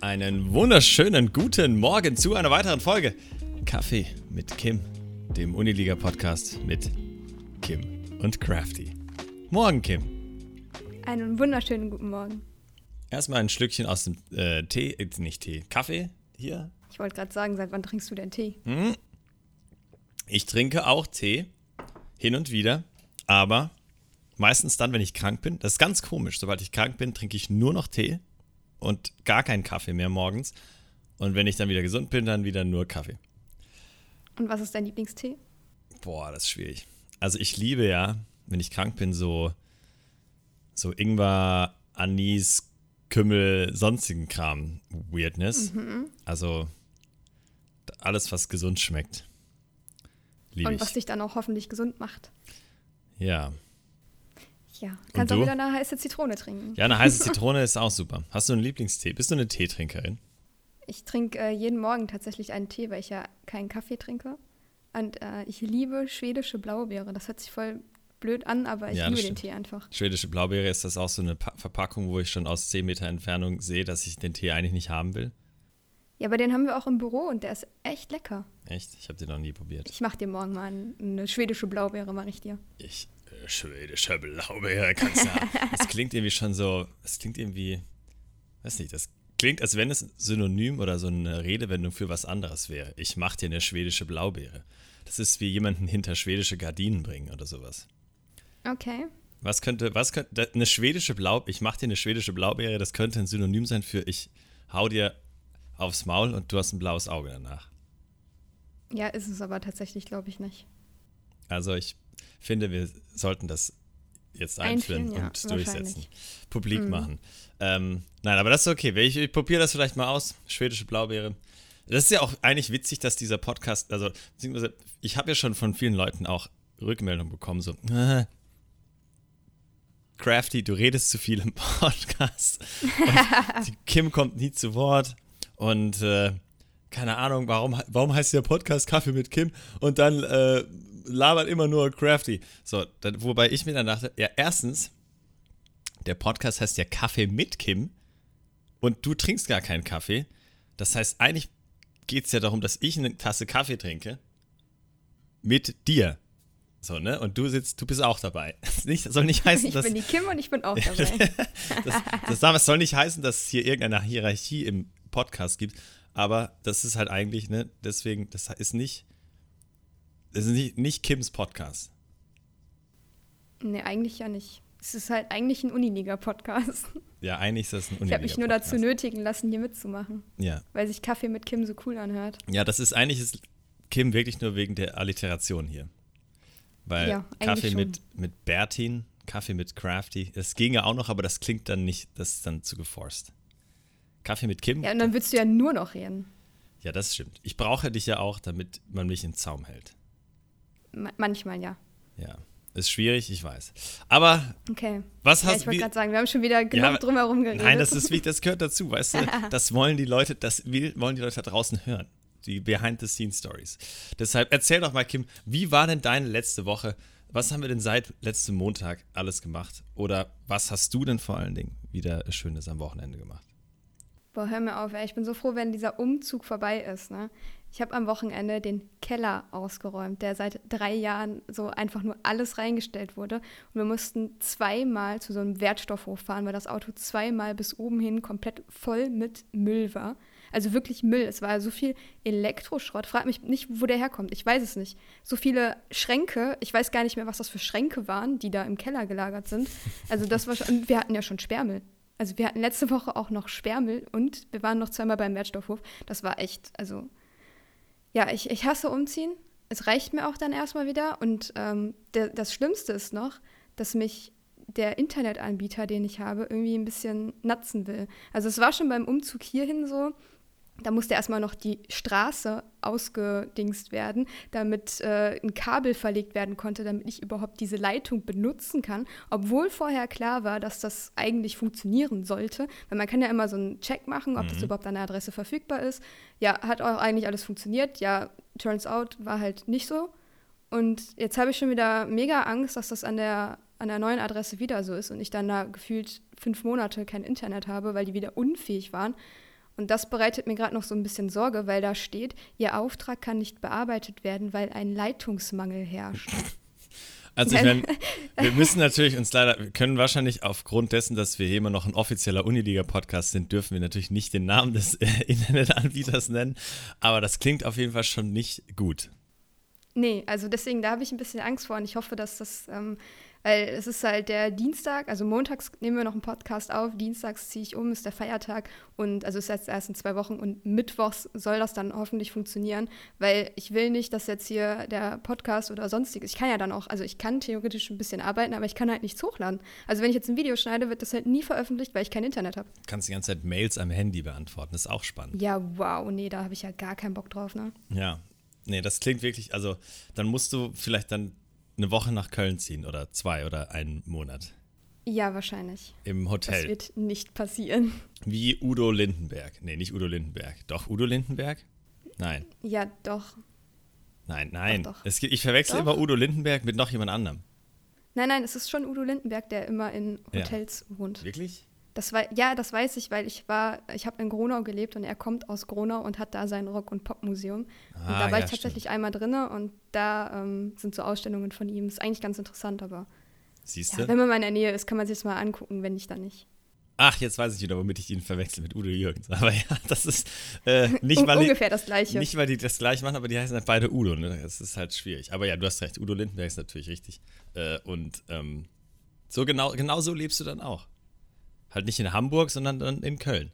Einen wunderschönen guten Morgen zu einer weiteren Folge Kaffee mit Kim, dem Uniliga-Podcast mit Kim und Crafty. Morgen, Kim. Einen wunderschönen guten Morgen. Erstmal ein Schlückchen aus dem äh, Tee, äh, nicht Tee, Kaffee hier. Ich wollte gerade sagen, seit wann trinkst du denn Tee? Hm. Ich trinke auch Tee, hin und wieder, aber meistens dann, wenn ich krank bin. Das ist ganz komisch. Sobald ich krank bin, trinke ich nur noch Tee und gar keinen Kaffee mehr morgens. Und wenn ich dann wieder gesund bin, dann wieder nur Kaffee. Und was ist dein Lieblingstee? Boah, das ist schwierig. Also ich liebe ja, wenn ich krank bin, so, so Ingwer, Anis, Kümmel, sonstigen Kram, Weirdness. Mhm. Also alles, was gesund schmeckt. Lieb Und was dich dann auch hoffentlich gesund macht. Ja. Ja, kannst auch wieder eine heiße Zitrone trinken. Ja, eine heiße Zitrone ist auch super. Hast du einen Lieblingstee? Bist du eine Teetrinkerin? Ich trinke äh, jeden Morgen tatsächlich einen Tee, weil ich ja keinen Kaffee trinke. Und äh, ich liebe schwedische Blaubeere. Das hört sich voll blöd an, aber ich ja, liebe den Tee einfach. Schwedische Blaubeere, ist das auch so eine pa Verpackung, wo ich schon aus 10 Meter Entfernung sehe, dass ich den Tee eigentlich nicht haben will? Ja, aber den haben wir auch im Büro und der ist echt lecker. Echt? Ich habe den noch nie probiert. Ich mache dir morgen mal eine schwedische Blaubeere, mache ich dir. Ich, äh, schwedische Blaubeere, kannst du Das klingt irgendwie schon so, das klingt irgendwie, weiß nicht, das klingt, als wenn es Synonym oder so eine Redewendung für was anderes wäre. Ich mache dir eine schwedische Blaubeere. Das ist wie jemanden hinter schwedische Gardinen bringen oder sowas. Okay. Was könnte, was könnte, eine schwedische Blau, ich mache dir eine schwedische Blaubeere, das könnte ein Synonym sein für ich hau dir aufs Maul und du hast ein blaues Auge danach. Ja, ist es aber tatsächlich, glaube ich, nicht. Also ich finde, wir sollten das jetzt einführen, einführen und durchsetzen. Publik mhm. machen. Ähm, nein, aber das ist okay. Ich, ich probiere das vielleicht mal aus. Schwedische Blaubeere. Das ist ja auch eigentlich witzig, dass dieser Podcast, also beziehungsweise ich habe ja schon von vielen Leuten auch Rückmeldungen bekommen, so, äh, Crafty, du redest zu viel im Podcast. Kim kommt nie zu Wort. Und äh, keine Ahnung, warum, warum heißt der Podcast Kaffee mit Kim? Und dann äh, labert immer nur Crafty. So, dann, wobei ich mir dann dachte, ja, erstens, der Podcast heißt ja Kaffee mit Kim und du trinkst gar keinen Kaffee. Das heißt, eigentlich geht es ja darum, dass ich eine Tasse Kaffee trinke mit dir. So, ne? Und du sitzt, du bist auch dabei. Das soll nicht heißen, ich dass. Ich bin die Kim und ich bin auch dabei. das, das, soll nicht heißen, dass hier irgendeine Hierarchie im Podcast gibt. Aber das ist halt eigentlich, ne, deswegen, das ist nicht, das ist nicht, nicht Kims Podcast. Nee, eigentlich ja nicht. Es ist halt eigentlich ein Uniliga-Podcast. Ja, eigentlich ist das ein Uniliga-Podcast. Ich habe mich nur dazu nötigen lassen, hier mitzumachen. Ja. Weil sich Kaffee mit Kim so cool anhört. Ja, das ist eigentlich ist Kim wirklich nur wegen der Alliteration hier. Weil ja, Kaffee mit, mit Bertin, Kaffee mit Crafty, das ginge auch noch, aber das klingt dann nicht, das ist dann zu geforst. Kaffee mit Kim. Ja, und dann würdest du ja nur noch reden. Ja, das stimmt. Ich brauche dich ja auch, damit man mich in Zaum hält. Ma manchmal, ja. Ja. Ist schwierig, ich weiß. Aber okay. was hast du. Ich wollte gerade sagen, wir haben schon wieder genug ja, drumherum geredet. Nein, das ist wichtig, das gehört dazu, weißt du? Das wollen die Leute, das wollen die Leute da draußen hören. Die Behind-the-Scenes-Stories. Deshalb erzähl doch mal, Kim, wie war denn deine letzte Woche? Was haben wir denn seit letztem Montag alles gemacht? Oder was hast du denn vor allen Dingen wieder Schönes am Wochenende gemacht? Boah, hör mir auf, ey. ich bin so froh, wenn dieser Umzug vorbei ist. Ne? Ich habe am Wochenende den Keller ausgeräumt, der seit drei Jahren so einfach nur alles reingestellt wurde. Und wir mussten zweimal zu so einem Wertstoffhof fahren, weil das Auto zweimal bis oben hin komplett voll mit Müll war. Also wirklich Müll. Es war so viel Elektroschrott. Frag mich nicht, wo der herkommt. Ich weiß es nicht. So viele Schränke. Ich weiß gar nicht mehr, was das für Schränke waren, die da im Keller gelagert sind. Also das war schon. Wir hatten ja schon Sperrmüll. Also wir hatten letzte Woche auch noch Sperrmüll und wir waren noch zweimal beim Wertstoffhof. Das war echt, also ja, ich, ich hasse umziehen. Es reicht mir auch dann erstmal wieder. Und ähm, der, das Schlimmste ist noch, dass mich der Internetanbieter, den ich habe, irgendwie ein bisschen natzen will. Also es war schon beim Umzug hierhin so, da musste erstmal noch die Straße ausgedingst werden, damit äh, ein Kabel verlegt werden konnte, damit ich überhaupt diese Leitung benutzen kann, obwohl vorher klar war, dass das eigentlich funktionieren sollte. Weil man kann ja immer so einen Check machen, ob mhm. das überhaupt an der Adresse verfügbar ist. Ja, hat auch eigentlich alles funktioniert. Ja, turns out war halt nicht so. Und jetzt habe ich schon wieder mega Angst, dass das an der an der neuen Adresse wieder so ist und ich dann da gefühlt fünf Monate kein Internet habe, weil die wieder unfähig waren. Und das bereitet mir gerade noch so ein bisschen Sorge, weil da steht, Ihr Auftrag kann nicht bearbeitet werden, weil ein Leitungsmangel herrscht. Also ich meine, wir müssen natürlich uns leider, wir können wahrscheinlich aufgrund dessen, dass wir hier immer noch ein offizieller Uniliga-Podcast sind, dürfen wir natürlich nicht den Namen des äh, Internetanbieters nennen. Aber das klingt auf jeden Fall schon nicht gut. Nee, also deswegen, da habe ich ein bisschen Angst vor und ich hoffe, dass das ähm, weil es ist halt der Dienstag, also montags nehmen wir noch einen Podcast auf, dienstags ziehe ich um, ist der Feiertag und also ist jetzt erst in zwei Wochen und mittwochs soll das dann hoffentlich funktionieren, weil ich will nicht, dass jetzt hier der Podcast oder sonstiges, ich kann ja dann auch, also ich kann theoretisch ein bisschen arbeiten, aber ich kann halt nichts hochladen. Also wenn ich jetzt ein Video schneide, wird das halt nie veröffentlicht, weil ich kein Internet habe. Kannst die ganze Zeit Mails am Handy beantworten, ist auch spannend. Ja, wow, nee, da habe ich ja gar keinen Bock drauf, ne? Ja, nee, das klingt wirklich, also dann musst du vielleicht dann eine Woche nach Köln ziehen oder zwei oder einen Monat. Ja, wahrscheinlich. Im Hotel. Das wird nicht passieren. Wie Udo Lindenberg. Nee, nicht Udo Lindenberg. Doch, Udo Lindenberg? Nein. Ja, doch. Nein, nein. Doch, doch. Es, ich verwechsel Doch. immer Udo Lindenberg mit noch jemand anderem. Nein, nein, es ist schon Udo Lindenberg, der immer in Ja. Hotels wohnt. Wirklich? Das war, ja, das weiß ich, weil ich war, ich habe in Gronau gelebt und er kommt aus Gronau und hat da sein Rock- und Popmuseum. und Ah, da war ja, ich tatsächlich stimmt. einmal drinne und da ähm, sind so Ausstellungen von ihm. Ist eigentlich ganz interessant, aber Siehst ja, wenn man mal in der Nähe ist, kann man sich das mal angucken, wenn nicht, dann nicht. Ach, jetzt weiß ich wieder, womit ich ihn verwechsel mit Udo Jürgens. Aber ja, das ist äh, nicht, die, ungefähr das Gleiche. nicht, weil die das gleich machen, aber die heißen halt beide Udo. Ne? Das ist halt schwierig. Aber ja, du hast recht. Udo Lindenberg ist natürlich richtig. Äh, und ähm, so genau, genau so lebst du dann auch. Halt nicht in Hamburg, sondern dann in Köln.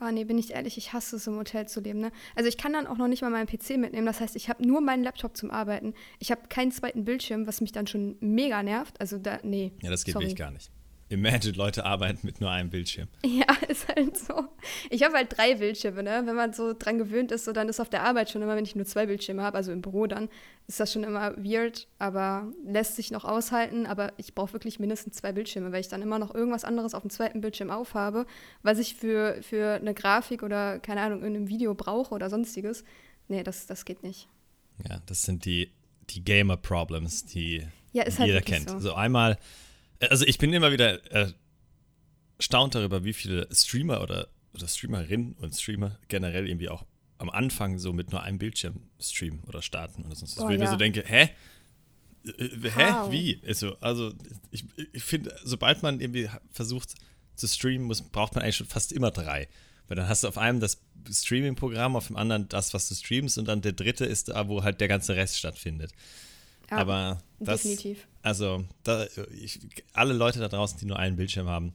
Ah, nee, bin ich ehrlich, ich hasse es, im Hotel zu leben. Ne? Also ich kann dann auch noch nicht mal meinen PC mitnehmen. Das heißt, ich habe nur meinen Laptop zum Arbeiten. Ich habe keinen zweiten Bildschirm, was mich dann schon mega nervt. Also da, nee. Ja, das geht sorry. wirklich gar nicht. Imagine, Leute arbeiten mit nur einem Bildschirm. Ja, ist halt so. Ich habe halt drei Bildschirme, ne? Wenn man so dran gewöhnt ist, so dann ist auf der Arbeit schon immer, wenn ich nur zwei Bildschirme habe, also im Büro dann, ist das schon immer weird, aber lässt sich noch aushalten. Aber ich brauche wirklich mindestens zwei Bildschirme, weil ich dann immer noch irgendwas anderes auf dem zweiten Bildschirm aufhabe, was ich für, für eine Grafik oder, keine Ahnung, in einem Video brauche oder sonstiges. Nee, das, das geht nicht. Ja, das sind die, die Gamer-Problems, die Ja, halt jeder kennt. so. So einmal, also ich bin immer wieder erstaunt darüber, wie viele Streamer oder, oder Streamerinnen und Streamer generell irgendwie auch am Anfang so mit nur einem Bildschirm streamen oder starten oder sonst was. Oh, Wo ich mir ja. so denke, hä? Äh, Hä? How? Wie? Ist so, also ich, ich finde, sobald man irgendwie versucht zu streamen, muss, braucht man eigentlich schon fast immer drei. Weil dann hast du auf einem das Streaming-Programm, auf dem anderen das, was du streamst und dann der dritte ist da, wo halt der ganze Rest stattfindet. Ja, Aber das, definitiv. Also da, ich, alle Leute da draußen, die nur einen Bildschirm haben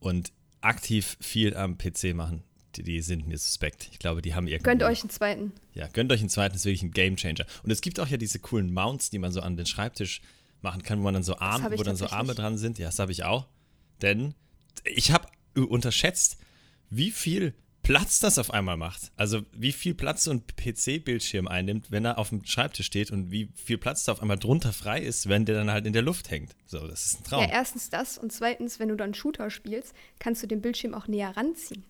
und aktiv viel am PC machen, die, die sind mir suspekt. Ich glaube, die haben irgendwie. Gönnt euch einen zweiten. Ja, gönnt euch einen zweiten, ist wirklich ein Gamechanger. Und es gibt auch ja diese coolen Mounts, die man so an den Schreibtisch machen kann, wo man dann so Arme, wo dann so Arme dran sind. Ja, das habe ich auch. Denn ich habe unterschätzt, wie viel Platz das auf einmal macht. Also wie viel Platz so ein PC-Bildschirm einnimmt, wenn er auf dem Schreibtisch steht und wie viel Platz da auf einmal drunter frei ist, wenn der dann halt in der Luft hängt. So, das ist ein Traum. Ja, erstens das und zweitens, wenn du dann Shooter spielst, kannst du den Bildschirm auch näher ranziehen.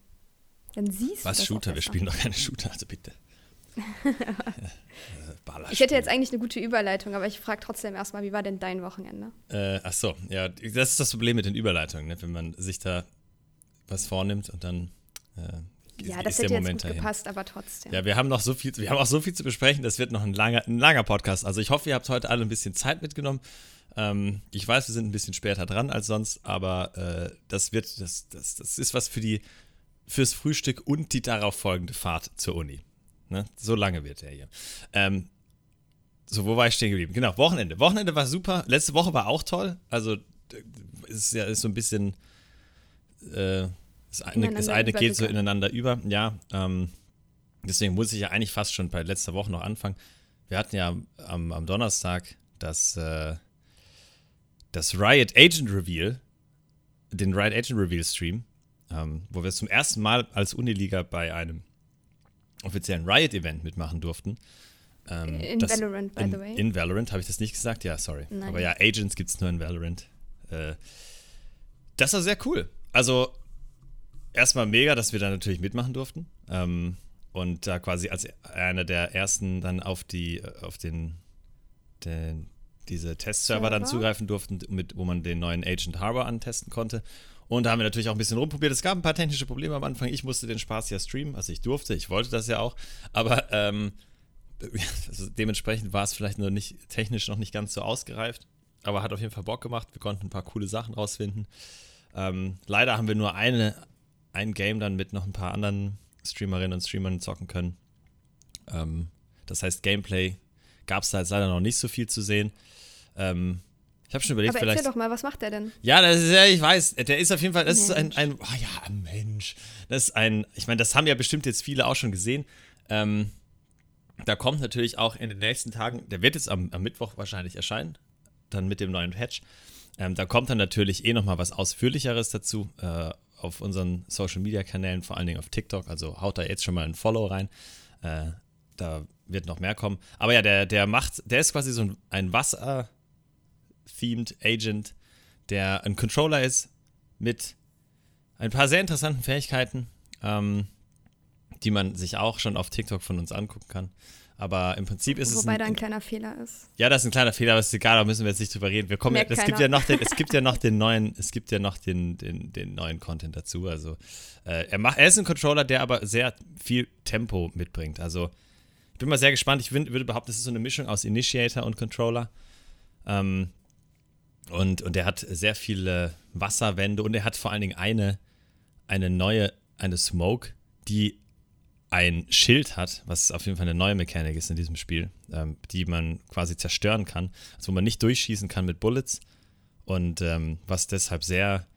Dann siehst du Was Shooter? Wir spielen doch keine Shooter, also bitte. Äh, Ich hätte jetzt eigentlich eine gute Überleitung, aber ich frage trotzdem erstmal, wie war denn dein Wochenende? Äh, ach so, ja, das ist das Problem mit den Überleitungen, ne? wenn man sich da was vornimmt und dann äh, Ja, das der hätte jetzt Moment gut dahin. gepasst, aber trotzdem. Ja, wir haben noch so viel, wir haben auch so viel zu besprechen. Das wird noch ein langer, ein langer Podcast. Also ich hoffe, ihr habt heute alle ein bisschen Zeit mitgenommen. Ähm, ich weiß, wir sind ein bisschen später dran als sonst, aber äh, das wird, das, das, das ist was für die, fürs Frühstück und die darauf folgende Fahrt zur Uni. Ne? So lange wird er hier. Ähm, so, wo war ich stehen geblieben? Genau, Wochenende. Wochenende war super. Letzte Woche war auch toll. Also d- ist ja ist so ein bisschen äh, das eine, das eine geht so ineinander über. Ja, ähm, deswegen muss ich ja eigentlich fast schon bei letzter Woche noch anfangen. Wir hatten ja am, am Donnerstag das, äh, das Riot Agent Reveal, den Riot Agent Reveal Stream, ähm, wo wir zum ersten Mal als Uniliga bei einem offiziellen Riot-Event mitmachen durften. Ähm, In das- Valorant, by in, the way. In Valorant, habe ich das nicht gesagt? Ja, sorry. Nein. Aber ja, Agents gibt es nur in Valorant. Äh, das war sehr cool. Also, erstmal mega, dass wir da natürlich mitmachen durften. Ähm, und da quasi als einer der ersten dann auf die, auf den, den diese Testserver dann zugreifen durften, mit, wo man den neuen Agent Harbor antesten konnte. Und da haben wir natürlich auch ein bisschen rumprobiert. Es gab ein paar technische Probleme am Anfang. Ich musste den Spaß ja streamen, also ich durfte, ich wollte das ja auch. Aber ähm, also dementsprechend war es vielleicht nur nicht technisch noch nicht ganz so ausgereift. Aber hat auf jeden Fall Bock gemacht. Wir konnten ein paar coole Sachen rausfinden. Ähm, leider haben wir nur eine, ein Game dann mit noch ein paar anderen Streamerinnen und Streamern zocken können. Ähm, das heißt, Gameplay gab es da jetzt leider noch nicht so viel zu sehen. Ähm, ich habe schon überlegt, Aber vielleicht. Erzähl doch mal, was macht der denn? Ja, das ist ja, ich weiß, der ist auf jeden Fall, das Mensch. ist ein, ein oh ja, Mensch. Das ist ein, ich meine, das haben ja bestimmt jetzt viele auch schon gesehen. Ähm, da kommt natürlich auch in den nächsten Tagen, der wird jetzt am, am Mittwoch wahrscheinlich erscheinen, dann mit dem neuen Patch. Ähm, da kommt dann natürlich eh nochmal was Ausführlicheres dazu äh, auf unseren Social Media Kanälen, vor allen Dingen auf TikTok. Also haut da jetzt schon mal ein Follow rein. Äh, da wird noch mehr kommen. Aber ja, der, der macht, der ist quasi so ein, ein Wasser-themed Agent, der ein Controller ist mit ein paar sehr interessanten Fähigkeiten, ähm, die man sich auch schon auf TikTok von uns angucken kann. Aber im Prinzip ist Wobei es. Wobei da ein kleiner Fehler ist. Ja, das ist ein kleiner Fehler, aber es ist egal, da müssen wir jetzt nicht drüber reden. Wir kommen es gibt ja noch den, es gibt ja noch den neuen, es gibt ja noch den, den, den neuen Content dazu. Also äh, er macht, er ist ein Controller, der aber sehr viel Tempo mitbringt. Also ich bin mal sehr gespannt. Ich würde behaupten, das ist so eine Mischung aus Initiator und Controller. Ähm, und, und er hat sehr viele Wasserwände und er hat vor allen Dingen eine, eine neue, eine Smoke, die ein Schild hat, was auf jeden Fall eine neue Mechanik ist in diesem Spiel, ähm, die man quasi zerstören kann, also wo man nicht durchschießen kann mit Bullets und ähm, was deshalb sehr,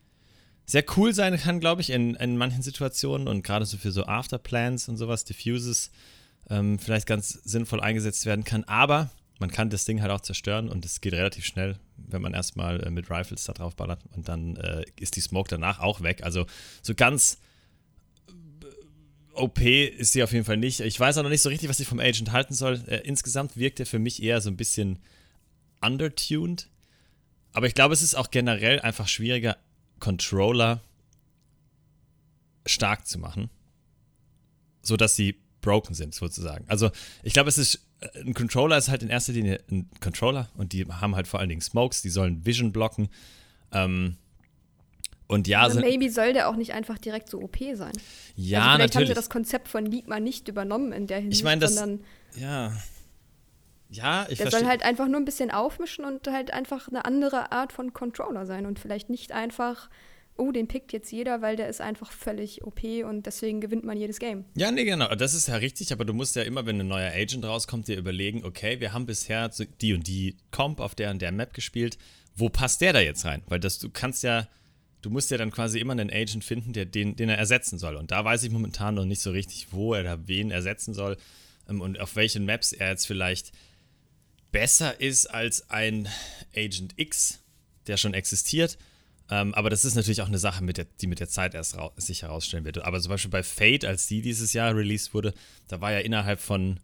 sehr cool sein kann, glaube ich, in, in manchen Situationen und gerade so für so Afterplans und sowas, Diffuses, ähm, vielleicht ganz sinnvoll eingesetzt werden kann, aber man kann das Ding halt auch zerstören und es geht relativ schnell, wenn man erstmal äh, mit Rifles da drauf ballert und dann äh, ist die Smoke danach auch weg. Also so ganz OP ist sie auf jeden Fall nicht. Ich weiß auch noch nicht so richtig, was ich vom Agent halten soll. Äh, insgesamt wirkt er für mich eher so ein bisschen undertuned. Aber ich glaube, es ist auch generell einfach schwieriger, Controller stark zu machen, sodass sie broken sind, sozusagen. Also, ich glaube, es ist. Äh, ein Controller ist halt in erster Linie ein Controller und die haben halt vor allen Dingen Smokes, die sollen Vision blocken. Ähm, und ja, also maybe soll der auch nicht einfach direkt so OP sein. Ja, also vielleicht natürlich. haben sie das Konzept von Ligma nicht übernommen in der Hinsicht, ich meine, das, sondern ja, ja, ich Der soll halt einfach nur ein bisschen aufmischen und halt einfach eine andere Art von Controller sein und vielleicht nicht einfach, oh, den pickt jetzt jeder, weil der ist einfach völlig OP und deswegen gewinnt man jedes Game. Ja, nee, genau, das ist ja richtig, aber du musst ja immer, wenn ein neuer Agent rauskommt, dir überlegen, okay, wir haben bisher die und die Comp auf der und der Map gespielt, wo passt der da jetzt rein? Weil das, du kannst ja du musst ja dann quasi immer einen Agent finden, der, den, den er ersetzen soll. Und da weiß ich momentan noch nicht so richtig, wo er da wen ersetzen soll ähm, und auf welchen Maps er jetzt vielleicht besser ist als ein Agent X, der schon existiert. Ähm, aber das ist natürlich auch eine Sache, mit der, die mit der Zeit erst sich herausstellen wird. Aber zum Beispiel bei Fate, als die dieses Jahr released wurde, da war ja innerhalb von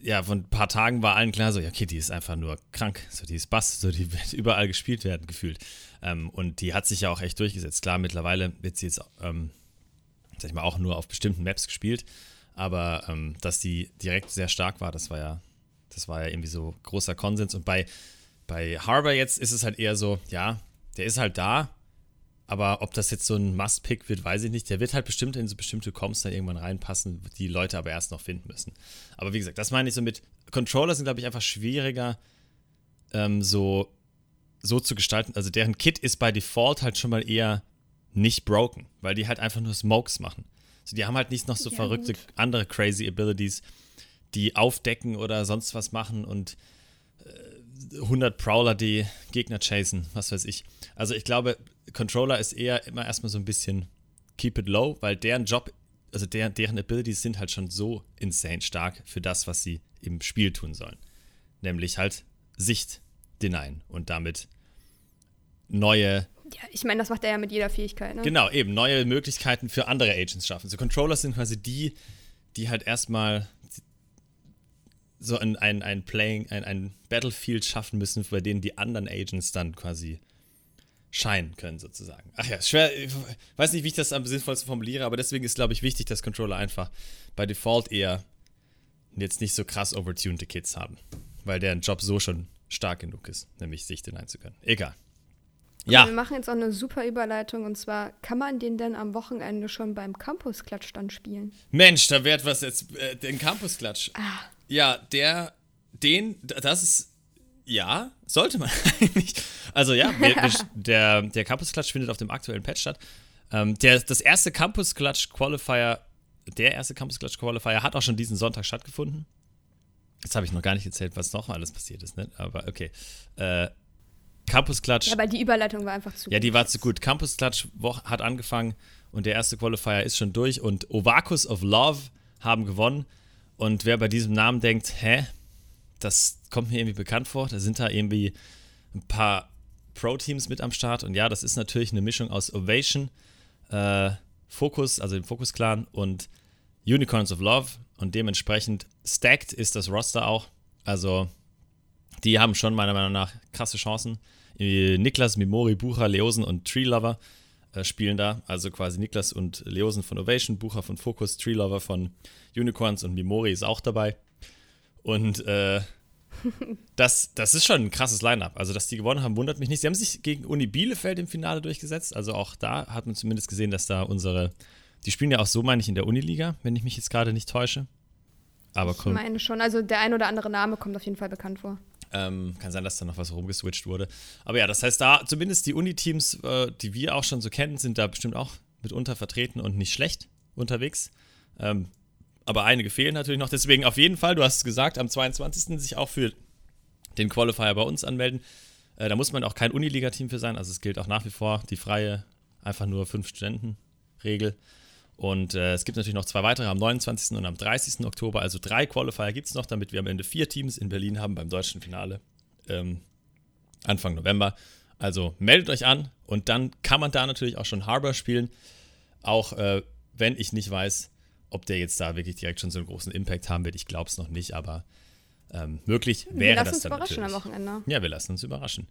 ja, von ein paar Tagen war allen klar, so, ja, okay, die ist einfach nur krank, so, die ist Bass, so, die wird überall gespielt werden, gefühlt. Ähm, und die hat sich ja auch echt durchgesetzt. Klar, mittlerweile wird sie jetzt, ähm, sag ich mal, auch nur auf bestimmten Maps gespielt, aber ähm, dass die direkt sehr stark war, das war ja, das war ja irgendwie so großer Konsens. Und bei, bei Harbor jetzt ist es halt eher so, ja, der ist halt da, aber ob das jetzt so ein Must-Pick wird, weiß ich nicht. Der wird halt bestimmt in so bestimmte Comps dann irgendwann reinpassen, die Leute aber erst noch finden müssen. Aber wie gesagt, das meine ich so mit Controller sind, glaube ich, einfach schwieriger ähm, so, so zu gestalten. Also deren Kit ist bei Default halt schon mal eher nicht broken, weil die halt einfach nur Smokes machen. Also die haben halt nicht noch so ja, verrückte gut. andere crazy Abilities, die aufdecken oder sonst was machen und 100 Prowler, die Gegner chasen, was weiß ich. Also ich glaube, Controller ist eher immer erstmal so ein bisschen keep it low, weil deren Job, also deren, deren Abilities sind halt schon so insane stark für das, was sie im Spiel tun sollen. Nämlich halt Sicht denyen und damit neue. Ja, ich meine, das macht er ja mit jeder Fähigkeit, ne? Genau, eben neue Möglichkeiten für andere Agents schaffen. So also Controller sind quasi die, die halt erstmal so ein, ein, ein Playing, ein, ein Battlefield schaffen müssen, bei denen die anderen Agents dann quasi scheinen können, sozusagen. Ach ja, schwer, ich weiß nicht, wie ich das am sinnvollsten formuliere, aber deswegen ist, glaube ich, wichtig, dass Controller einfach bei Default eher jetzt nicht so krass overtuned Kids haben. Weil deren Job so schon stark genug ist, nämlich sich den einzukönnen. Egal. Ja. Wir machen jetzt auch eine super Überleitung und zwar, kann man den denn am Wochenende schon beim Campus-Klatsch dann spielen? Mensch, da wird was jetzt, äh, den Campus-Klatsch. Ah. Ja, der, den, das ist, ja, sollte man eigentlich. Also ja, wir, wir, der, der Campus-Klatsch findet auf dem aktuellen Patch statt. Ähm, der, das erste Campus-Klatsch-Qualifier, der erste Campus-Klatsch-Qualifier hat auch schon diesen Sonntag stattgefunden. Jetzt habe ich noch gar nicht erzählt, was noch alles passiert ist, ne? Aber okay. Äh, Campus Klatsch. Ja, aber die Überleitung war einfach zu Ja, die war zu gut. Campus Klatsch hat angefangen und der erste Qualifier ist schon durch und Ovakus of Love haben gewonnen. Und wer bei diesem Namen denkt, hä, das kommt mir irgendwie bekannt vor, da sind da irgendwie ein paar Pro-Teams mit am Start. Und ja, das ist natürlich eine Mischung aus Ovation, äh, Focus, also dem Focus-Clan und Unicorns of Love. Und dementsprechend stacked ist das Roster auch. Also, die haben schon meiner Meinung nach krasse Chancen. Niklas, Mimori, Bucher, Leosen und Tree Lover äh, spielen da. Also quasi Niklas und Leosen von Ovation, Bucher von Focus, Tree Lover von Unicorns und Mimori ist auch dabei. Und äh, das, das ist schon ein krasses Line-Up. Also, dass die gewonnen haben, wundert mich nicht. Sie haben sich gegen Uni Bielefeld im Finale durchgesetzt. Also auch da hat man zumindest gesehen, dass da unsere, die spielen ja auch so, meine ich, in der Uniliga, wenn ich mich jetzt gerade nicht täusche. Aber ich meine schon, also der ein oder andere Name kommt auf jeden Fall bekannt vor. Ähm, kann sein, dass da noch was rumgeswitcht wurde. Aber ja, das heißt, da zumindest die Uni-Teams, äh, die wir auch schon so kennen, sind da bestimmt auch mitunter vertreten und nicht schlecht unterwegs. Ähm, aber einige fehlen natürlich noch. Deswegen auf jeden Fall, du hast es gesagt, am 22. sich auch für den Qualifier bei uns anmelden. Äh, da muss man auch kein Uniliga-Team für sein. Also es gilt auch nach wie vor die freie, einfach nur fünf Studenten-Regel. Und äh, es gibt natürlich noch zwei weitere am 29. und am 30. Oktober. Also drei Qualifier gibt es noch, damit wir am Ende vier Teams in Berlin haben beim deutschen Finale ähm, Anfang November. Also meldet euch an und dann kann man da natürlich auch schon Harbor spielen. Auch äh, wenn ich nicht weiß, ob der jetzt da wirklich direkt schon so einen großen Impact haben wird. Ich glaube es noch nicht, aber ähm, möglich wäre das dann natürlich. Wir lassen uns überraschen am Wochenende. Ja, wir lassen uns überraschen.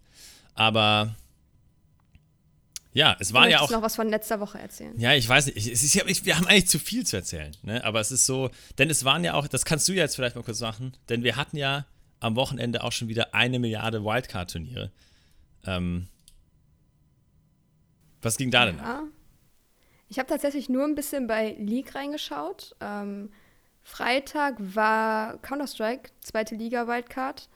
Aber ja, es war ja auch. noch was von letzter Woche erzählen? Ja, ich weiß nicht. Ist ja, ich, wir haben eigentlich zu viel zu erzählen. Ne? Aber es ist so, denn es waren ja auch, das kannst du ja jetzt vielleicht mal kurz machen, denn wir hatten ja am Wochenende auch schon wieder eine Milliarde Wildcard-Turniere. Ähm, was ging da denn ja. Ich habe tatsächlich nur ein bisschen bei League reingeschaut. Ähm, Freitag war Counter-Strike, zweite Liga Wildcard.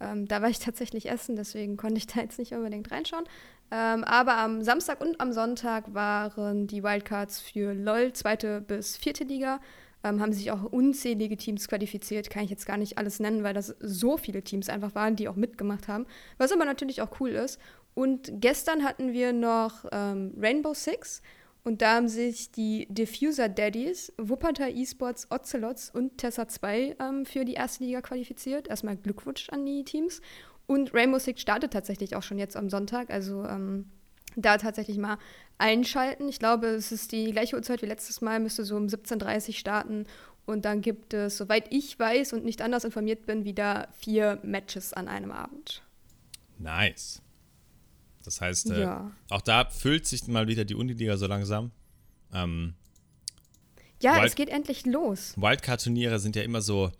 Ähm, da war ich tatsächlich essen, deswegen konnte ich da jetzt nicht unbedingt reinschauen. Ähm, aber am Samstag und am Sonntag waren die Wildcards für LOL, zweite bis vierte Liga. Ähm, haben sich auch unzählige Teams qualifiziert. Kann ich jetzt gar nicht alles nennen, weil das so viele Teams einfach waren, die auch mitgemacht haben. Was aber natürlich auch cool ist. Und gestern hatten wir noch ähm, Rainbow Six. Und da haben sich die Diffuser Daddies, Wuppertal Esports, Ocelots und Tessa 2 ähm, für die erste Liga qualifiziert. Erstmal Glückwunsch an die Teams. Und Rainbow Six startet tatsächlich auch schon jetzt am Sonntag. Also ähm, da tatsächlich mal einschalten. Ich glaube, es ist die gleiche Uhrzeit wie letztes Mal, müsste so um 17.30 Uhr starten. Und dann gibt es, soweit ich weiß und nicht anders informiert bin, wieder vier Matches an einem Abend. Nice. Das heißt, äh, ja. auch da füllt sich mal wieder die Uniliga so langsam. Ähm, ja, Wild es geht endlich los. Wildcard-Turniere sind ja immer so,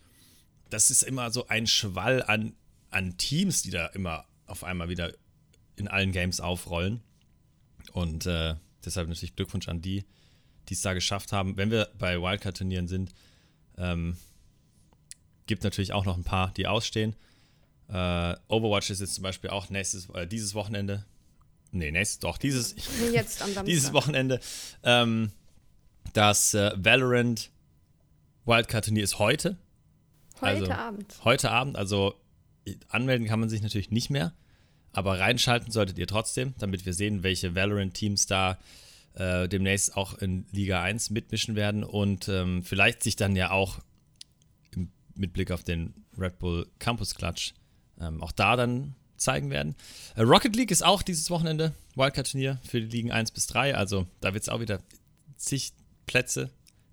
das ist immer so ein Schwall an an Teams, die da immer auf einmal wieder in allen Games aufrollen. Und äh, deshalb natürlich Glückwunsch an die, die es da geschafft haben. Wenn wir bei Wildcard-Turnieren sind, ähm, gibt natürlich auch noch ein paar, die ausstehen. Äh, Overwatch ist jetzt zum Beispiel auch nächstes, äh, dieses Wochenende. Nee, nächstes, doch, dieses, jetzt am dieses Wochenende. Ähm, das äh, Valorant Wildcard-Turnier ist heute. Heute also, Abend. Heute Abend, also anmelden kann man sich natürlich nicht mehr, aber reinschalten solltet ihr trotzdem, damit wir sehen, welche Valorant-Teams da äh, demnächst auch in Liga 1 mitmischen werden und ähm, vielleicht sich dann ja auch im, mit Blick auf den Red Bull Campus Clutch ähm, auch da dann zeigen werden. Äh, Rocket League ist auch dieses Wochenende Wildcard-Turnier für die Ligen 1 bis 3, also da wird es auch wieder zig Plätze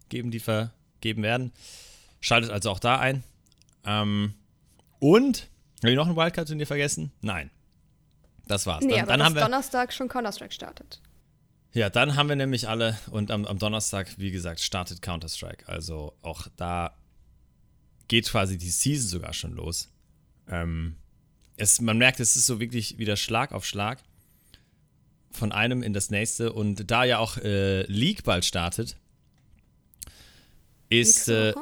geben, die vergeben werden. Schaltet also auch da ein. Ähm, und habe ich noch ein Wildcard-Turnier vergessen? Nein. Das war's. Nee, dann, aber dann haben wir Donnerstag schon Counter-Strike startet. Ja, dann haben wir nämlich alle und am, am Donnerstag, wie gesagt, startet Counter-Strike. Also auch da geht quasi die Season sogar schon los. Ähm, es, man merkt, es ist so wirklich wieder Schlag auf Schlag von einem in das nächste. Und da ja auch äh, League bald startet, ist, äh,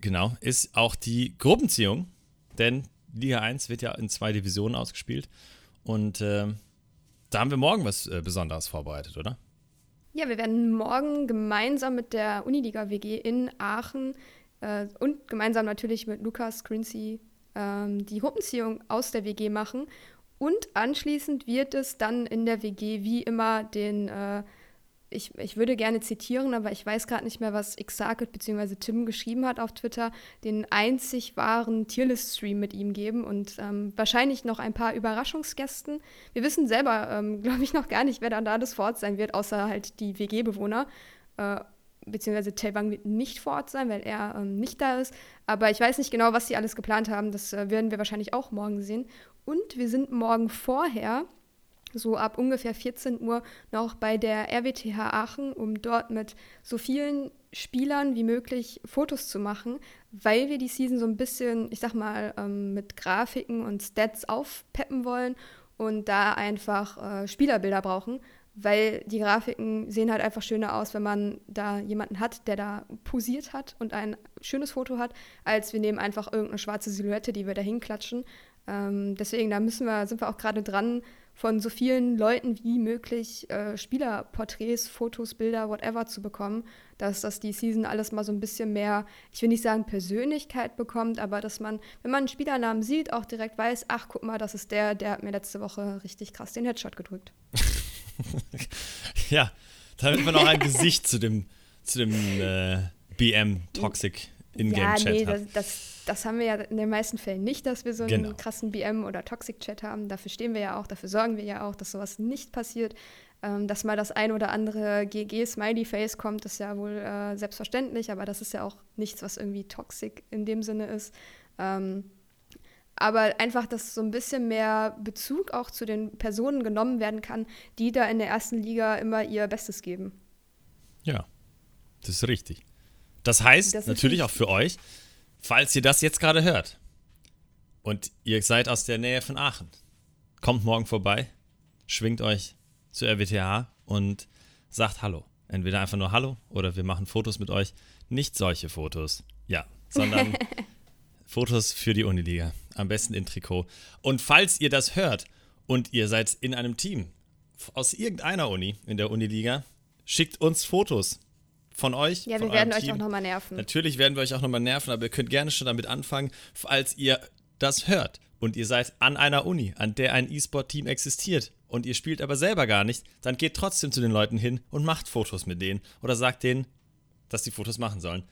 genau, ist auch die Gruppenziehung, denn Liga 1 wird ja in zwei Divisionen ausgespielt. Und äh, da haben wir morgen was äh, Besonderes vorbereitet, oder? Ja, wir werden morgen gemeinsam mit der Uniliga WG in Aachen äh, und gemeinsam natürlich mit Lukas Grincy ähm, die Gruppenziehung aus der WG machen. Und anschließend wird es dann in der WG wie immer den, äh, ich, ich würde gerne zitieren, aber ich weiß gerade nicht mehr, was Xarkit bzw. Tim geschrieben hat auf Twitter, den einzig wahren Tierlist-Stream mit ihm geben und ähm, wahrscheinlich noch ein paar Überraschungsgästen. Wir wissen selber, ähm, glaube ich, noch gar nicht, wer dann da das vor Ort sein wird, außer halt die WG-Bewohner. Äh, beziehungsweise Telbang wird nicht vor Ort sein, weil er ähm, nicht da ist. Aber ich weiß nicht genau, was sie alles geplant haben. Das äh, werden wir wahrscheinlich auch morgen sehen. Und wir sind morgen vorher, so ab ungefähr 14 Uhr, noch bei der RWTH Aachen, um dort mit so vielen Spielern wie möglich Fotos zu machen, weil wir die Season so ein bisschen, ich sag mal, ähm, mit Grafiken und Stats aufpeppen wollen und da einfach äh, Spielerbilder brauchen weil die Grafiken sehen halt einfach schöner aus, wenn man da jemanden hat, der da posiert hat und ein schönes Foto hat, als wir nehmen einfach irgendeine schwarze Silhouette, die wir da hinklatschen. Ähm, deswegen, da müssen wir, sind wir auch gerade dran, von so vielen Leuten wie möglich äh, Spielerporträts, Fotos, Bilder, whatever zu bekommen, dass das die Season alles mal so ein bisschen mehr, ich will nicht sagen Persönlichkeit bekommt, aber dass man, wenn man einen Spielernamen sieht, auch direkt weiß, ach guck mal, das ist der, der hat mir letzte Woche richtig krass den Headshot gedrückt. ja, damit man auch ein Gesicht zu dem, zu dem äh, BM Toxic In-Game-Chat ja, nee, hat. Das, das, das, haben wir ja in den meisten Fällen nicht, dass wir so einen genau. krassen BM oder Toxic-Chat haben. Dafür stehen wir ja auch, dafür sorgen wir ja auch, dass sowas nicht passiert. Ähm, dass mal das ein oder andere GG-Smiley-Face kommt, ist ja wohl äh, selbstverständlich, aber das ist ja auch nichts, was irgendwie toxic in dem Sinne ist. Ähm, aber einfach, dass so ein bisschen mehr Bezug auch zu den Personen genommen werden kann, die da in der ersten Liga immer ihr Bestes geben. Ja, das ist richtig. Das heißt das natürlich auch für euch, falls ihr das jetzt gerade hört und ihr seid aus der Nähe von Aachen, kommt morgen vorbei, schwingt euch zur RWTH und sagt Hallo. Entweder einfach nur Hallo oder wir machen Fotos mit euch. Nicht solche Fotos, ja, sondern Fotos für die Uniliga. Am besten in Trikot. Und falls ihr das hört und ihr seid in einem Team aus irgendeiner Uni in der Uniliga, schickt uns Fotos von euch. Ja, wir werden euch auch nochmal nerven. Natürlich werden wir euch auch nochmal nerven, aber ihr könnt gerne schon damit anfangen, falls ihr das hört und ihr seid an einer Uni, an der ein E-Sport-Team existiert und ihr spielt aber selber gar nicht, dann geht trotzdem zu den Leuten hin und macht Fotos mit denen oder sagt denen, dass die Fotos machen sollen.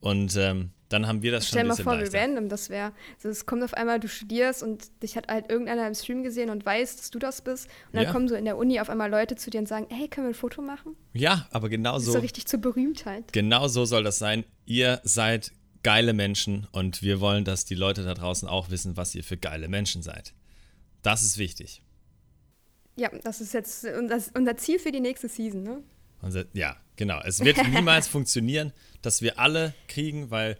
Und ähm, dann haben wir das Stell schon ein bisschen Stell mal vor, leichter. wie random das wäre. Also es kommt auf einmal, du studierst und dich hat halt irgendeiner im Stream gesehen und weiß, dass du das bist. Und dann ja. kommen so in der Uni auf einmal Leute zu dir und sagen, hey, können wir ein Foto machen? Ja, aber genau so. Das ist so richtig zur Berühmtheit. Genau so soll das sein. Ihr seid geile Menschen und wir wollen, dass die Leute da draußen auch wissen, was ihr für geile Menschen seid. Das ist wichtig. Ja, das ist jetzt unser Ziel für die nächste Season, ne? Unser, ja, genau. Es wird niemals funktionieren, dass wir alle kriegen, weil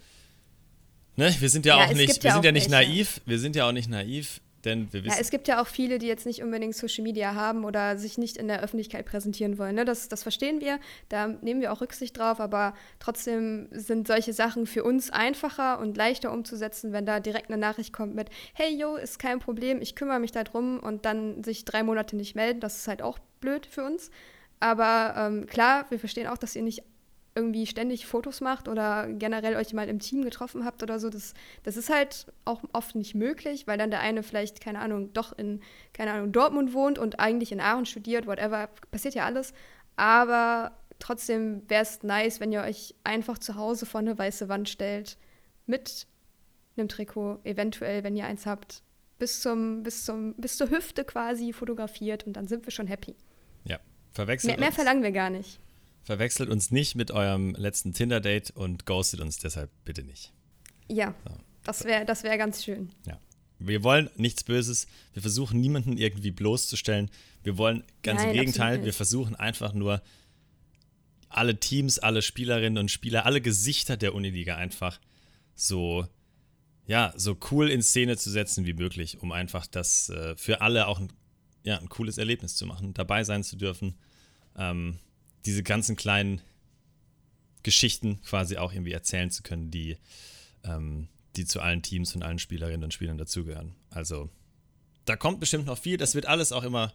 Ne? Wir sind ja, ja auch nicht, wir ja sind ja nicht naiv, wir sind ja auch nicht naiv, denn wir wissen. Ja, es gibt ja auch viele, die jetzt nicht unbedingt Social Media haben oder sich nicht in der Öffentlichkeit präsentieren wollen. Ne? Das, das verstehen wir, da nehmen wir auch Rücksicht drauf, aber trotzdem sind solche Sachen für uns einfacher und leichter umzusetzen, wenn da direkt eine Nachricht kommt mit, hey yo, ist kein Problem, ich kümmere mich darum und dann sich drei Monate nicht melden, das ist halt auch blöd für uns. Aber ähm, klar, wir verstehen auch, dass ihr nicht irgendwie ständig Fotos macht oder generell euch mal im Team getroffen habt oder so, das, das ist halt auch oft nicht möglich, weil dann der eine vielleicht, keine Ahnung, doch in, keine Ahnung, Dortmund wohnt und eigentlich in Aachen studiert, whatever, passiert ja alles. Aber trotzdem wäre es nice, wenn ihr euch einfach zu Hause vor eine weiße Wand stellt, mit einem Trikot, eventuell, wenn ihr eins habt, bis zum, bis zum, bis zur Hüfte quasi fotografiert und dann sind wir schon happy. Verwechselt. Mehr, mehr verlangen wir gar nicht. Verwechselt uns nicht mit eurem letzten Tinder-Date und ghostet uns deshalb bitte nicht. Ja, so. das wäre das wär ganz schön. Ja. Wir wollen nichts Böses. Wir versuchen niemanden irgendwie bloßzustellen. Wir wollen ganz Nein, im Gegenteil. Wir versuchen einfach nur alle Teams, alle Spielerinnen und Spieler, alle Gesichter der Uniliga einfach so ja, so cool in Szene zu setzen wie möglich, um einfach das äh, für alle auch ein, ja, ein cooles Erlebnis zu machen, dabei sein zu dürfen, ähm, diese ganzen kleinen Geschichten quasi auch irgendwie erzählen zu können, die, ähm, die zu allen Teams und allen Spielerinnen und Spielern dazugehören. Also da kommt bestimmt noch viel. Das wird alles auch immer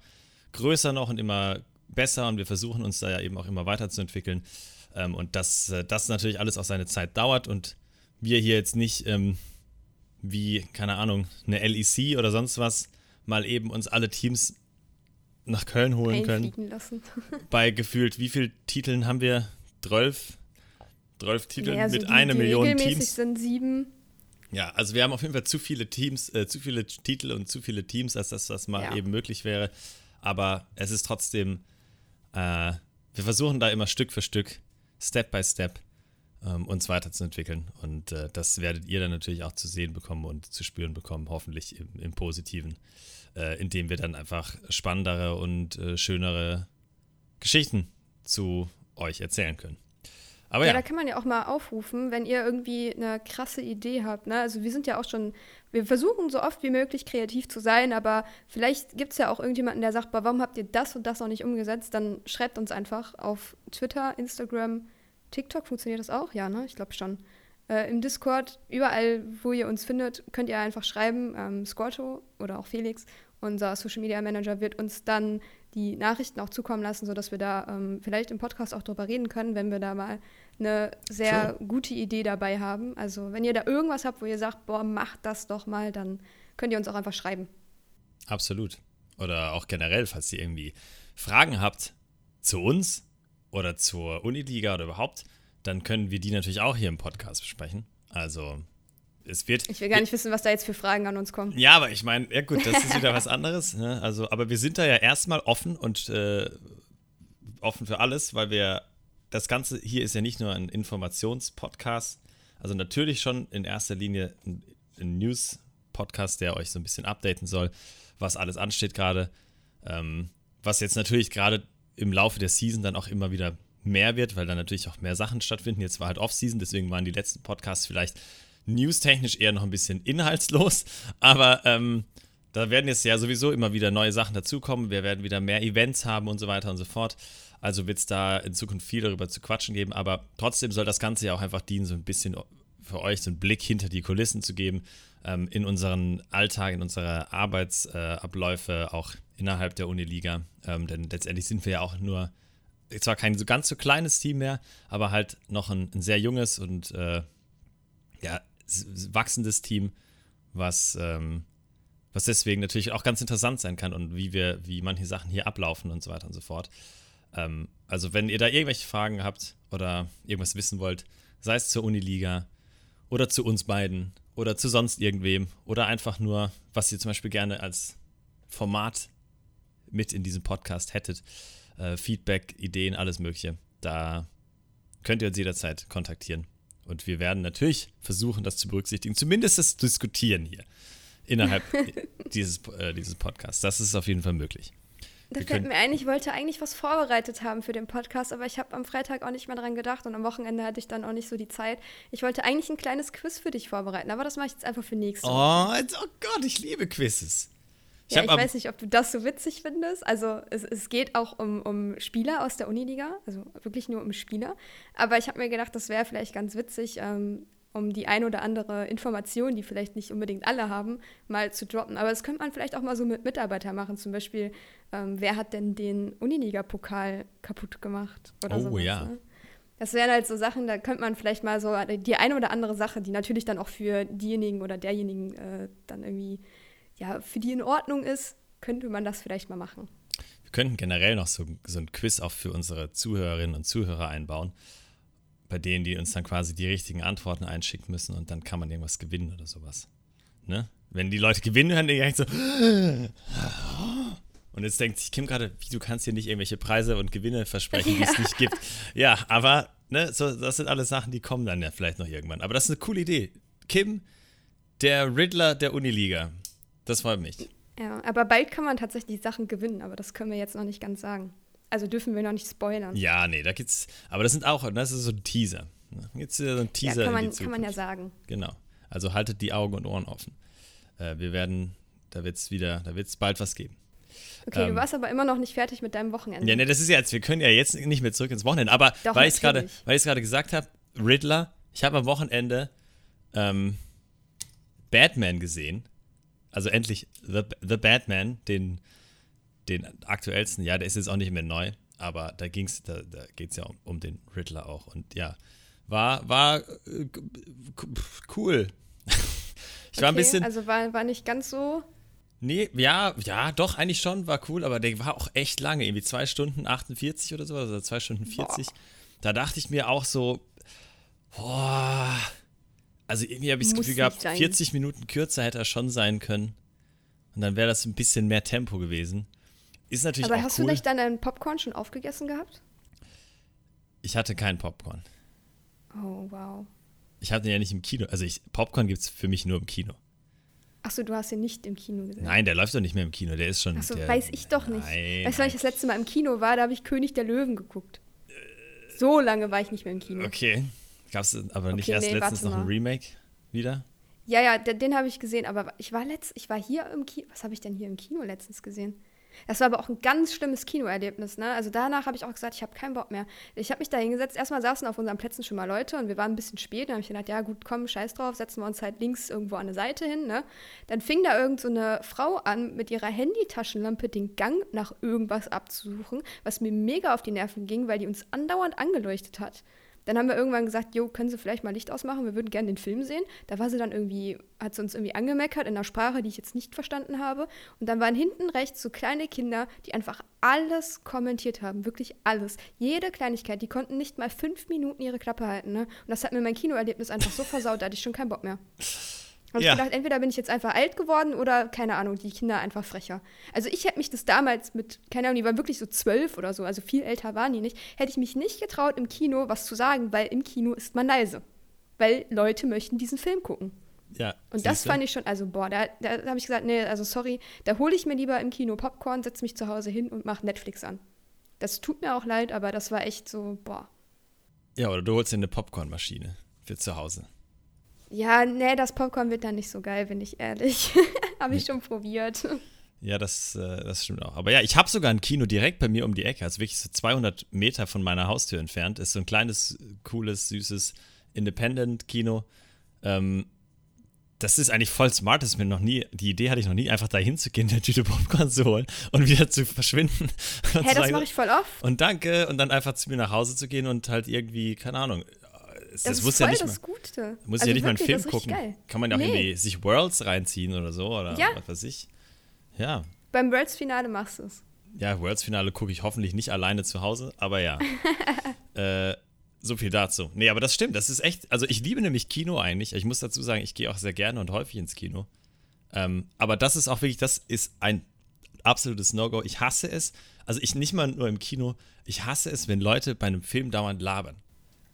größer noch und immer besser und wir versuchen uns da ja eben auch immer weiterzuentwickeln. Ähm, und dass äh, das natürlich alles auch seine Zeit dauert und wir hier jetzt nicht ähm, wie, keine Ahnung, eine LEC oder sonst was mal eben uns alle Teams nach Köln holen können. Lassen. Bei gefühlt, wie viele Titeln haben wir? 12? 12 Titel Ja, also mit die, einer die Million Teams. sind sieben. Ja, also wir haben auf jeden Fall zu viele Teams, äh, zu viele Titel und zu viele Teams, als dass das mal Ja. eben möglich wäre. Aber es ist trotzdem, äh, wir versuchen da immer Stück für Stück, Step by Step, ähm, uns weiterzuentwickeln. Und äh, das werdet ihr dann natürlich auch zu sehen bekommen und zu spüren bekommen, hoffentlich im, im Positiven, äh, indem wir dann einfach spannendere und äh, schönere Geschichten zu euch erzählen können. Aber Ja, ja, da kann man ja auch mal aufrufen, wenn ihr irgendwie eine krasse Idee habt. Ne? Also wir sind ja auch schon, wir versuchen so oft wie möglich kreativ zu sein, aber vielleicht gibt es ja auch irgendjemanden, der sagt, "Boah, warum habt ihr das und das noch nicht umgesetzt? Dann schreibt uns einfach auf Twitter, Instagram, TikTok, funktioniert das auch? Ja, ne? Ich glaube schon. Äh, Im Discord, überall, wo ihr uns findet, könnt ihr einfach schreiben. Ähm, Scorto oder auch Felix, unser Social Media Manager, wird uns dann die Nachrichten auch zukommen lassen, sodass wir da ähm, vielleicht im Podcast auch drüber reden können, wenn wir da mal eine sehr gute Idee dabei haben. Also wenn ihr da irgendwas habt, wo ihr sagt, boah, macht das doch mal, dann könnt ihr uns auch einfach schreiben. Absolut. Oder auch generell, falls ihr irgendwie Fragen habt zu uns oder zur Uniliga oder überhaupt, dann können wir die natürlich auch hier im Podcast besprechen. Also es wird. Ich will gar nicht wissen, was da jetzt für Fragen an uns kommen. Ja, aber ich meine, ja gut, das ist wieder was anderes. Ne? Also, aber wir sind da ja erstmal offen und äh, offen für alles, weil wir das Ganze hier ist ja nicht nur ein Informationspodcast, also natürlich schon in erster Linie ein, ein News-Podcast, der euch so ein bisschen updaten soll, was alles ansteht gerade. Ähm, was jetzt natürlich gerade im Laufe der Season dann auch immer wieder mehr wird, weil dann natürlich auch mehr Sachen stattfinden. Jetzt war halt Off-Season, deswegen waren die letzten Podcasts vielleicht newstechnisch eher noch ein bisschen inhaltslos, aber ähm, da werden jetzt ja sowieso immer wieder neue Sachen dazukommen. Wir werden wieder mehr Events haben und so weiter und so fort. Also wird es da in Zukunft viel darüber zu quatschen geben, aber trotzdem soll das Ganze ja auch einfach dienen, so ein bisschen für euch so einen Blick hinter die Kulissen zu geben, ähm, in unseren Alltag, in unsere Arbeitsabläufe, äh, auch innerhalb der Uniliga. Ähm, denn letztendlich sind wir ja auch nur, zwar kein so ganz so kleines Team mehr, aber halt noch ein, ein sehr junges und äh, ja, wachsendes Team, was, ähm, was deswegen natürlich auch ganz interessant sein kann und wie wir, wie manche Sachen hier ablaufen und so weiter und so fort. Ähm, also wenn ihr da irgendwelche Fragen habt oder irgendwas wissen wollt, sei es zur Uniliga oder zu uns beiden oder zu sonst irgendwem oder einfach nur, was ihr zum Beispiel gerne als Format mit in diesem Podcast hättet, äh, Feedback, Ideen, alles Mögliche, da könnt ihr uns jederzeit kontaktieren. Und wir werden natürlich versuchen, das zu berücksichtigen, zumindest das Diskutieren hier innerhalb dieses, äh, dieses Podcasts. Das ist auf jeden Fall möglich. Da Wir fällt mir ein, ich wollte eigentlich was vorbereitet haben für den Podcast, aber ich habe am Freitag auch nicht mehr dran gedacht und am Wochenende hatte ich dann auch nicht so die Zeit. Ich wollte eigentlich ein kleines Quiz für dich vorbereiten, aber das mache ich jetzt einfach für nächste Woche. Oh, oh Gott, ich liebe Quizzes. Ich ja, ich weiß nicht, ob du das so witzig findest. Also es, es geht auch um, um Spieler aus der Uniliga, also wirklich nur um Spieler. Aber ich habe mir gedacht, das wäre vielleicht ganz witzig, ähm, um die ein oder andere Information, die vielleicht nicht unbedingt alle haben, mal zu droppen. Aber das könnte man vielleicht auch mal so mit Mitarbeitern machen. Zum Beispiel, ähm, wer hat denn den Uniliga-Pokal kaputt gemacht? Oder Oh, sowas, ja. Ne? Das wären halt so Sachen, da könnte man vielleicht mal so die eine oder andere Sache, die natürlich dann auch für diejenigen oder derjenigen äh, dann irgendwie, ja, für die in Ordnung ist, könnte man das vielleicht mal machen. Wir könnten generell noch so, so ein Quiz auch für unsere Zuhörerinnen und Zuhörer einbauen, bei denen die uns dann quasi die richtigen Antworten einschicken müssen und dann kann man irgendwas gewinnen oder sowas. Ne? Wenn die Leute gewinnen, hören die direkt so. Und jetzt denkt sich Kim gerade, wie du kannst hier nicht irgendwelche Preise und Gewinne versprechen, die es nicht gibt. Ja, aber ne, so, das sind alles Sachen, die kommen dann ja vielleicht noch irgendwann. Aber das ist eine coole Idee. Kim, der Riddler der Uniliga. Das freut mich. Ja, aber bald kann man tatsächlich Sachen gewinnen, aber das können wir jetzt noch nicht ganz sagen. Also dürfen wir noch nicht spoilern. Ja, nee, da gibt's. Aber das sind auch, das ist so ein Teaser. Jetzt so ein Ja, Teaser. kann, in man, kann man ja sagen. Genau. Also haltet die Augen und Ohren offen. Äh, wir werden, da wird es wieder, da wird es bald was geben. Okay, ähm, du warst aber immer noch nicht fertig mit deinem Wochenende. Ja, ne, das ist ja jetzt, wir können ja jetzt nicht mehr zurück ins Wochenende. Aber Doch, weil ich es gerade gesagt habe, Riddler, ich habe am Wochenende ähm, Batman gesehen. Also endlich The, The Batman, den, den aktuellsten. Ja, der ist jetzt auch nicht mehr neu, aber da ging's, da, da geht es ja um, um, den Riddler auch. Und ja, war, war äh, cool. ich okay, war ein bisschen. Also war, war nicht ganz so. Nee, ja, ja, doch, eigentlich schon, war cool, aber der war auch echt lange, irgendwie zwei Stunden 48 oder so, also zwei Stunden 40. Boah. Da dachte ich mir auch so, boah, also irgendwie habe ich das Gefühl gehabt, 40 Minuten kürzer hätte er schon sein können. Und dann wäre das ein bisschen mehr Tempo gewesen. Ist natürlich Aber auch hast cool. du nicht dann deinen Popcorn schon aufgegessen gehabt? Ich hatte keinen Popcorn. Oh, wow. Ich hatte ihn ja nicht im Kino. Also ich, Popcorn gibt es für mich nur im Kino. Achso, du hast ihn nicht im Kino gesehen. Nein, der läuft doch nicht mehr im Kino. Der ist schon. Achso, weiß ich doch nicht. Nein, weißt du, wann ich das letzte Mal im Kino war? Da habe ich König der Löwen geguckt. So lange war ich nicht mehr im Kino. Okay. Gab es aber nicht okay, erst nee, letztens noch ein Remake wieder? Ja, ja, den, den habe ich gesehen, aber ich war letzt, ich war hier im Kino. Was habe ich denn hier im Kino letztens gesehen? Das war aber auch ein ganz schlimmes Kinoerlebnis, ne? Also danach habe ich auch gesagt, ich habe keinen Bock mehr. Ich habe mich da hingesetzt. Erstmal saßen auf unseren Plätzen schon mal Leute und wir waren ein bisschen spät. Dann habe ich gedacht, ja gut, komm, scheiß drauf, setzen wir uns halt links irgendwo an der Seite hin, ne? Dann fing da irgend so eine Frau an, mit ihrer Handytaschenlampe den Gang nach irgendwas abzusuchen, was mir mega auf die Nerven ging, weil die uns andauernd angeleuchtet hat. Dann haben wir irgendwann gesagt, jo, können Sie vielleicht mal Licht ausmachen? Wir würden gerne den Film sehen. Da war sie dann irgendwie, hat sie uns irgendwie angemeckert in einer Sprache, die ich jetzt nicht verstanden habe. Und dann waren hinten rechts so kleine Kinder, die einfach alles kommentiert haben. Wirklich alles. Jede Kleinigkeit. Die konnten nicht mal fünf Minuten ihre Klappe halten. Ne? Und das hat mir mein Kinoerlebnis einfach so versaut, da hatte ich schon keinen Bock mehr. Habe ja. ich gedacht, entweder bin ich jetzt einfach alt geworden oder, keine Ahnung, die Kinder einfach frecher. Also ich hätte mich das damals mit, keine Ahnung, die waren wirklich so zwölf oder so, also viel älter waren die nicht, hätte ich mich nicht getraut, im Kino was zu sagen, weil im Kino ist man leise. Weil Leute möchten diesen Film gucken. Ja. Und das fand ich schon, also boah, da, da habe ich gesagt, nee, also sorry, da hole ich mir lieber im Kino Popcorn, setze mich zu Hause hin und mache Netflix an. Das tut mir auch leid, aber das war echt so, boah. Ja, oder du holst dir eine Popcornmaschine für zu Hause. Ja, nee, das Popcorn wird dann nicht so geil, bin ich ehrlich. habe ich schon probiert. Ja, das, äh, das stimmt auch. Aber ja, ich habe sogar ein Kino direkt bei mir um die Ecke, also wirklich so 200 Meter von meiner Haustür entfernt. Ist so ein kleines, cooles, süßes Independent-Kino. Ähm, das ist eigentlich voll smart, das ist mir noch nie, die Idee hatte ich noch nie, einfach da hinzugehen, eine Tüte Popcorn zu holen und wieder zu verschwinden. Hä, hey, das mache ich voll oft. Und danke und dann einfach zu mir nach Hause zu gehen und halt irgendwie, keine Ahnung, das, das ist voll ja nicht das mal, Gute. Muss also ja nicht wirklich, mal einen Film gucken. Geil. Kann man ja auch nee. irgendwie sich Worlds reinziehen oder so oder ja. was weiß ich. Ja. Beim Worlds-Finale machst du es. Ja, Worlds-Finale gucke ich hoffentlich nicht alleine zu Hause, aber ja. äh, so viel dazu. Nee, aber das stimmt. Das ist echt. Also, ich liebe nämlich Kino eigentlich. Ich muss dazu sagen, ich gehe auch sehr gerne und häufig ins Kino. Ähm, aber das ist auch wirklich, das ist ein absolutes No-Go. Ich hasse es. Also, ich nicht mal nur im Kino. Ich hasse es, wenn Leute bei einem Film dauernd labern.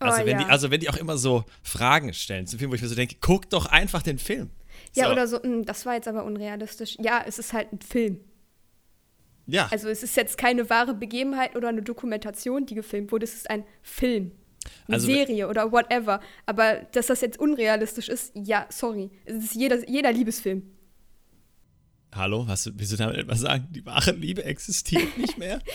Also, oh, wenn ja. die, also wenn die auch immer so Fragen stellen zum Film, wo ich mir so denke, guck doch einfach den Film. Ja, so. oder so, hm, das war jetzt aber unrealistisch. Ja, es ist halt ein Film. Ja. Also es ist jetzt keine wahre Begebenheit oder eine Dokumentation, die gefilmt wurde, es ist ein Film. Eine also, Serie oder whatever. Aber dass das jetzt unrealistisch ist, ja, sorry. Es ist jeder, jeder Liebesfilm. Hallo, hast du, willst du damit etwas sagen? Die wahre Liebe existiert nicht mehr?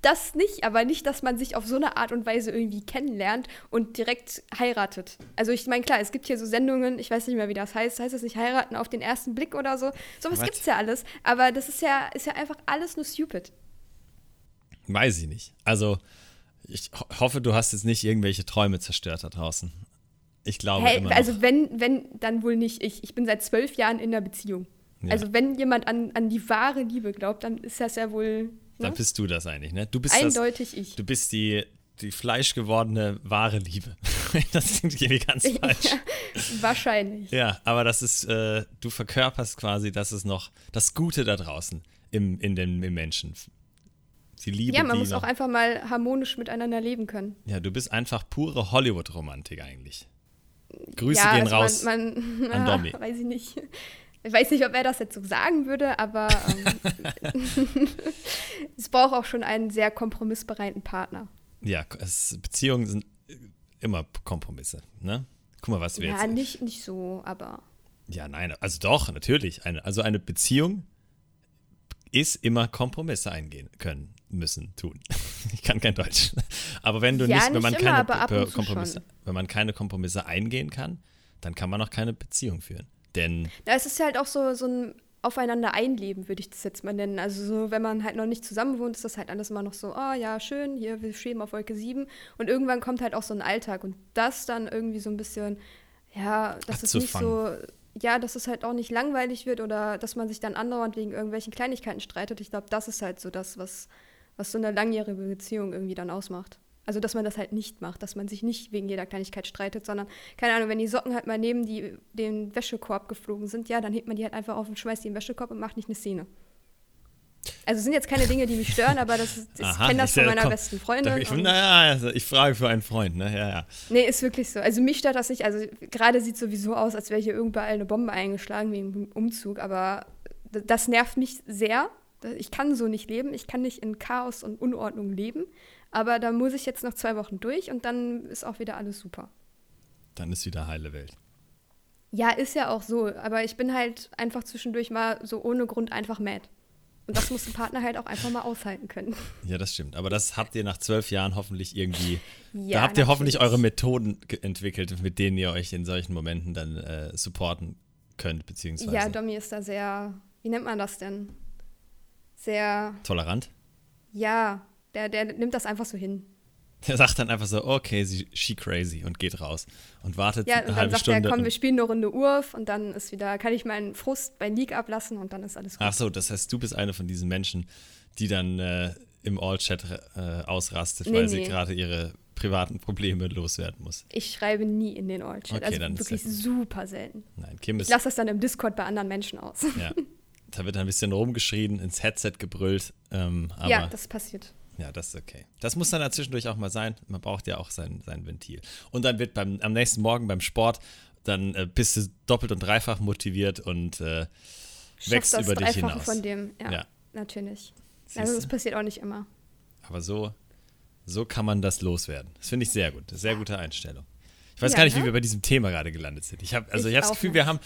das nicht, aber nicht, dass man sich auf so eine Art und Weise irgendwie kennenlernt und direkt heiratet. Also ich meine, klar, es gibt hier so Sendungen, ich weiß nicht mehr, wie das heißt, heißt das nicht heiraten auf den ersten Blick oder so? Sowas gibt es ja alles, aber das ist ja, ist ja einfach alles nur stupid. Weiß ich nicht. Also ich ho hoffe, du hast jetzt nicht irgendwelche Träume zerstört da draußen. Ich glaube hey, immer Also wenn, wenn, dann wohl nicht ich. Ich bin seit zwölf Jahren in der Beziehung. Ja. Also wenn jemand an, an die wahre Liebe glaubt, dann ist das ja wohl dann bist du das eigentlich, ne? Du bist Eindeutig das, ich. Du bist die, die fleischgewordene wahre Liebe. das klingt irgendwie ganz falsch. Ja, wahrscheinlich. Ja, aber das ist, äh, du verkörperst quasi, das ist noch das Gute da draußen im, in den, im Menschen. Die Liebe, ja, man muss noch, auch einfach mal harmonisch miteinander leben können. Ja, du bist einfach pure Hollywood-Romantik eigentlich. Grüße ja, gehen also raus man, man, an Domi. Weiß ich nicht. Ich weiß nicht, ob er das jetzt so sagen würde, aber ähm, es braucht auch schon einen sehr kompromissbereiten Partner. Ja, es, Beziehungen sind immer Kompromisse, ne? Guck mal, was wir ja, jetzt. Ja, nicht, nicht so, aber. Ja, nein, also doch, natürlich. Eine, also eine Beziehung ist immer Kompromisse eingehen können, müssen, tun. ich kann kein Deutsch. Aber wenn du Ja, nicht, wenn nicht man immer, keine Kompromisse, schon. wenn man keine Kompromisse eingehen kann, dann kann man auch keine Beziehung führen. Denn ist es halt auch so, so ein Aufeinander einleben, würde ich das jetzt mal nennen. Also so, wenn man halt noch nicht zusammen wohnt, ist das halt alles immer noch so, oh ja, schön, hier, wir schweben auf Wolke 7. Und irgendwann kommt halt auch so ein Alltag und das dann irgendwie so ein bisschen, ja, dass es nicht so, ja, dass es halt auch nicht langweilig wird oder dass man sich dann andauernd wegen irgendwelchen Kleinigkeiten streitet. Ich glaube, das ist halt so das, was, was so eine langjährige Beziehung irgendwie dann ausmacht. Also, dass man das halt nicht macht, dass man sich nicht wegen jeder Kleinigkeit streitet, sondern, keine Ahnung, wenn die Socken halt mal neben die, den Wäschekorb geflogen sind, ja, dann hebt man die halt einfach auf und schmeißt die in den Wäschekorb und macht nicht eine Szene. Also, es sind jetzt keine Dinge, die mich stören, aber das ist, ich kenne das ich von meiner komm, besten Freundin. ich, naja, also ich frage für einen Freund, ne? Ja, ja. Nee, ist wirklich so. Also mich stört das nicht. Also gerade sieht sowieso aus, als wäre hier überall eine Bombe eingeschlagen wegen dem Umzug. Aber das nervt mich sehr. Ich kann so nicht leben. Ich kann nicht in Chaos und Unordnung leben. Aber da muss ich jetzt noch zwei Wochen durch und dann ist auch wieder alles super. Dann ist wieder heile Welt. Ja, ist ja auch so. Aber ich bin halt einfach zwischendurch mal so ohne Grund einfach mad. Und das muss ein Partner halt auch einfach mal aushalten können. Ja, das stimmt. Aber das habt ihr nach zwölf Jahren hoffentlich irgendwie. Ja, da habt ihr hoffentlich eure Methoden entwickelt, mit denen ihr euch in solchen Momenten dann äh, supporten könnt, beziehungsweise Ja, Domi ist da sehr, wie nennt man das denn? Sehr, tolerant. ja, der, der nimmt das einfach so hin. Der sagt dann einfach so, okay, sie, she crazy und geht raus und wartet Ja, eine und dann halbe sagt Stunde. er, komm, wir spielen eine Runde Urf und dann ist wieder, kann ich meinen Frust bei League ablassen und dann ist alles gut. Ach so, das heißt, du bist eine von diesen Menschen, die dann äh, im All-Chat äh, ausrastet, Nee, weil sie nee. gerade ihre privaten Probleme loswerden muss. Ich schreibe nie in den All-Chat, Okay, also dann wirklich ja super selten. Nein, Kim Ich ist, lasse das dann im Discord bei anderen Menschen aus. ja, da wird ein bisschen rumgeschrien, ins Headset gebrüllt, ähm, aber ja, das passiert. Ja, das ist okay. Das muss dann dazwischendurch auch mal sein. Man braucht ja auch sein, sein Ventil. Und dann wird beim, am nächsten Morgen beim Sport, dann äh, bist du doppelt und dreifach motiviert und äh, wächst über dich Dreifache hinaus. von dem, ja, Ja. natürlich. Siehste? Also das passiert auch nicht immer. Aber so, so kann man das loswerden. Das finde ich sehr gut. Sehr gute Einstellung. Ich weiß Ja, gar nicht, wie ne? wir bei diesem Thema gerade gelandet sind. Ich habe also Ich ich habe das Gefühl, nicht. wir haben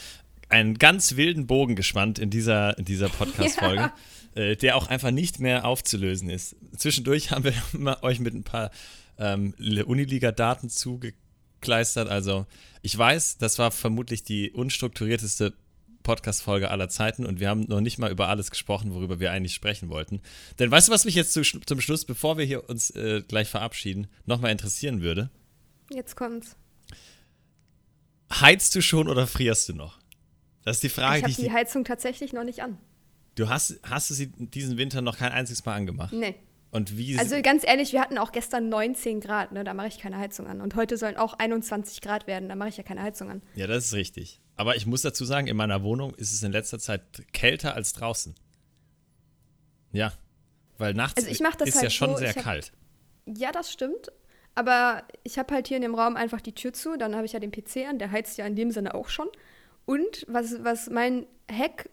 einen ganz wilden Bogen gespannt in dieser, in dieser Podcast-Folge, äh, der auch einfach nicht mehr aufzulösen ist. Zwischendurch haben wir euch mit ein paar ähm, Uniliga-Daten zugekleistert. Also ich weiß, das war vermutlich die unstrukturierteste Podcast-Folge aller Zeiten und wir haben noch nicht mal über alles gesprochen, worüber wir eigentlich sprechen wollten. Denn weißt du, was mich jetzt zu, zum Schluss, bevor wir hier uns äh, gleich verabschieden, nochmal interessieren würde? Jetzt kommt's. Heizt du schon oder frierst du noch? Das ist die Frage, ich habe die Heizung tatsächlich noch nicht an. Du hast, hast du sie diesen Winter noch kein einziges Mal angemacht? Nee. Und wie Also ganz ehrlich, wir hatten auch gestern 19 Grad, ne? da mache ich keine Heizung an. Und heute sollen auch 21 Grad werden, da mache ich ja keine Heizung an. Ja, das ist richtig. Aber ich muss dazu sagen, in meiner Wohnung ist es in letzter Zeit kälter als draußen. Ja. Weil nachts Also ich mach das ist ja halt schon so, sehr hab- kalt. Ja, das stimmt. Aber ich habe halt hier in dem Raum einfach die Tür zu, dann habe ich ja den PC an, der heizt ja in dem Sinne auch schon. Und was, was mein Hack,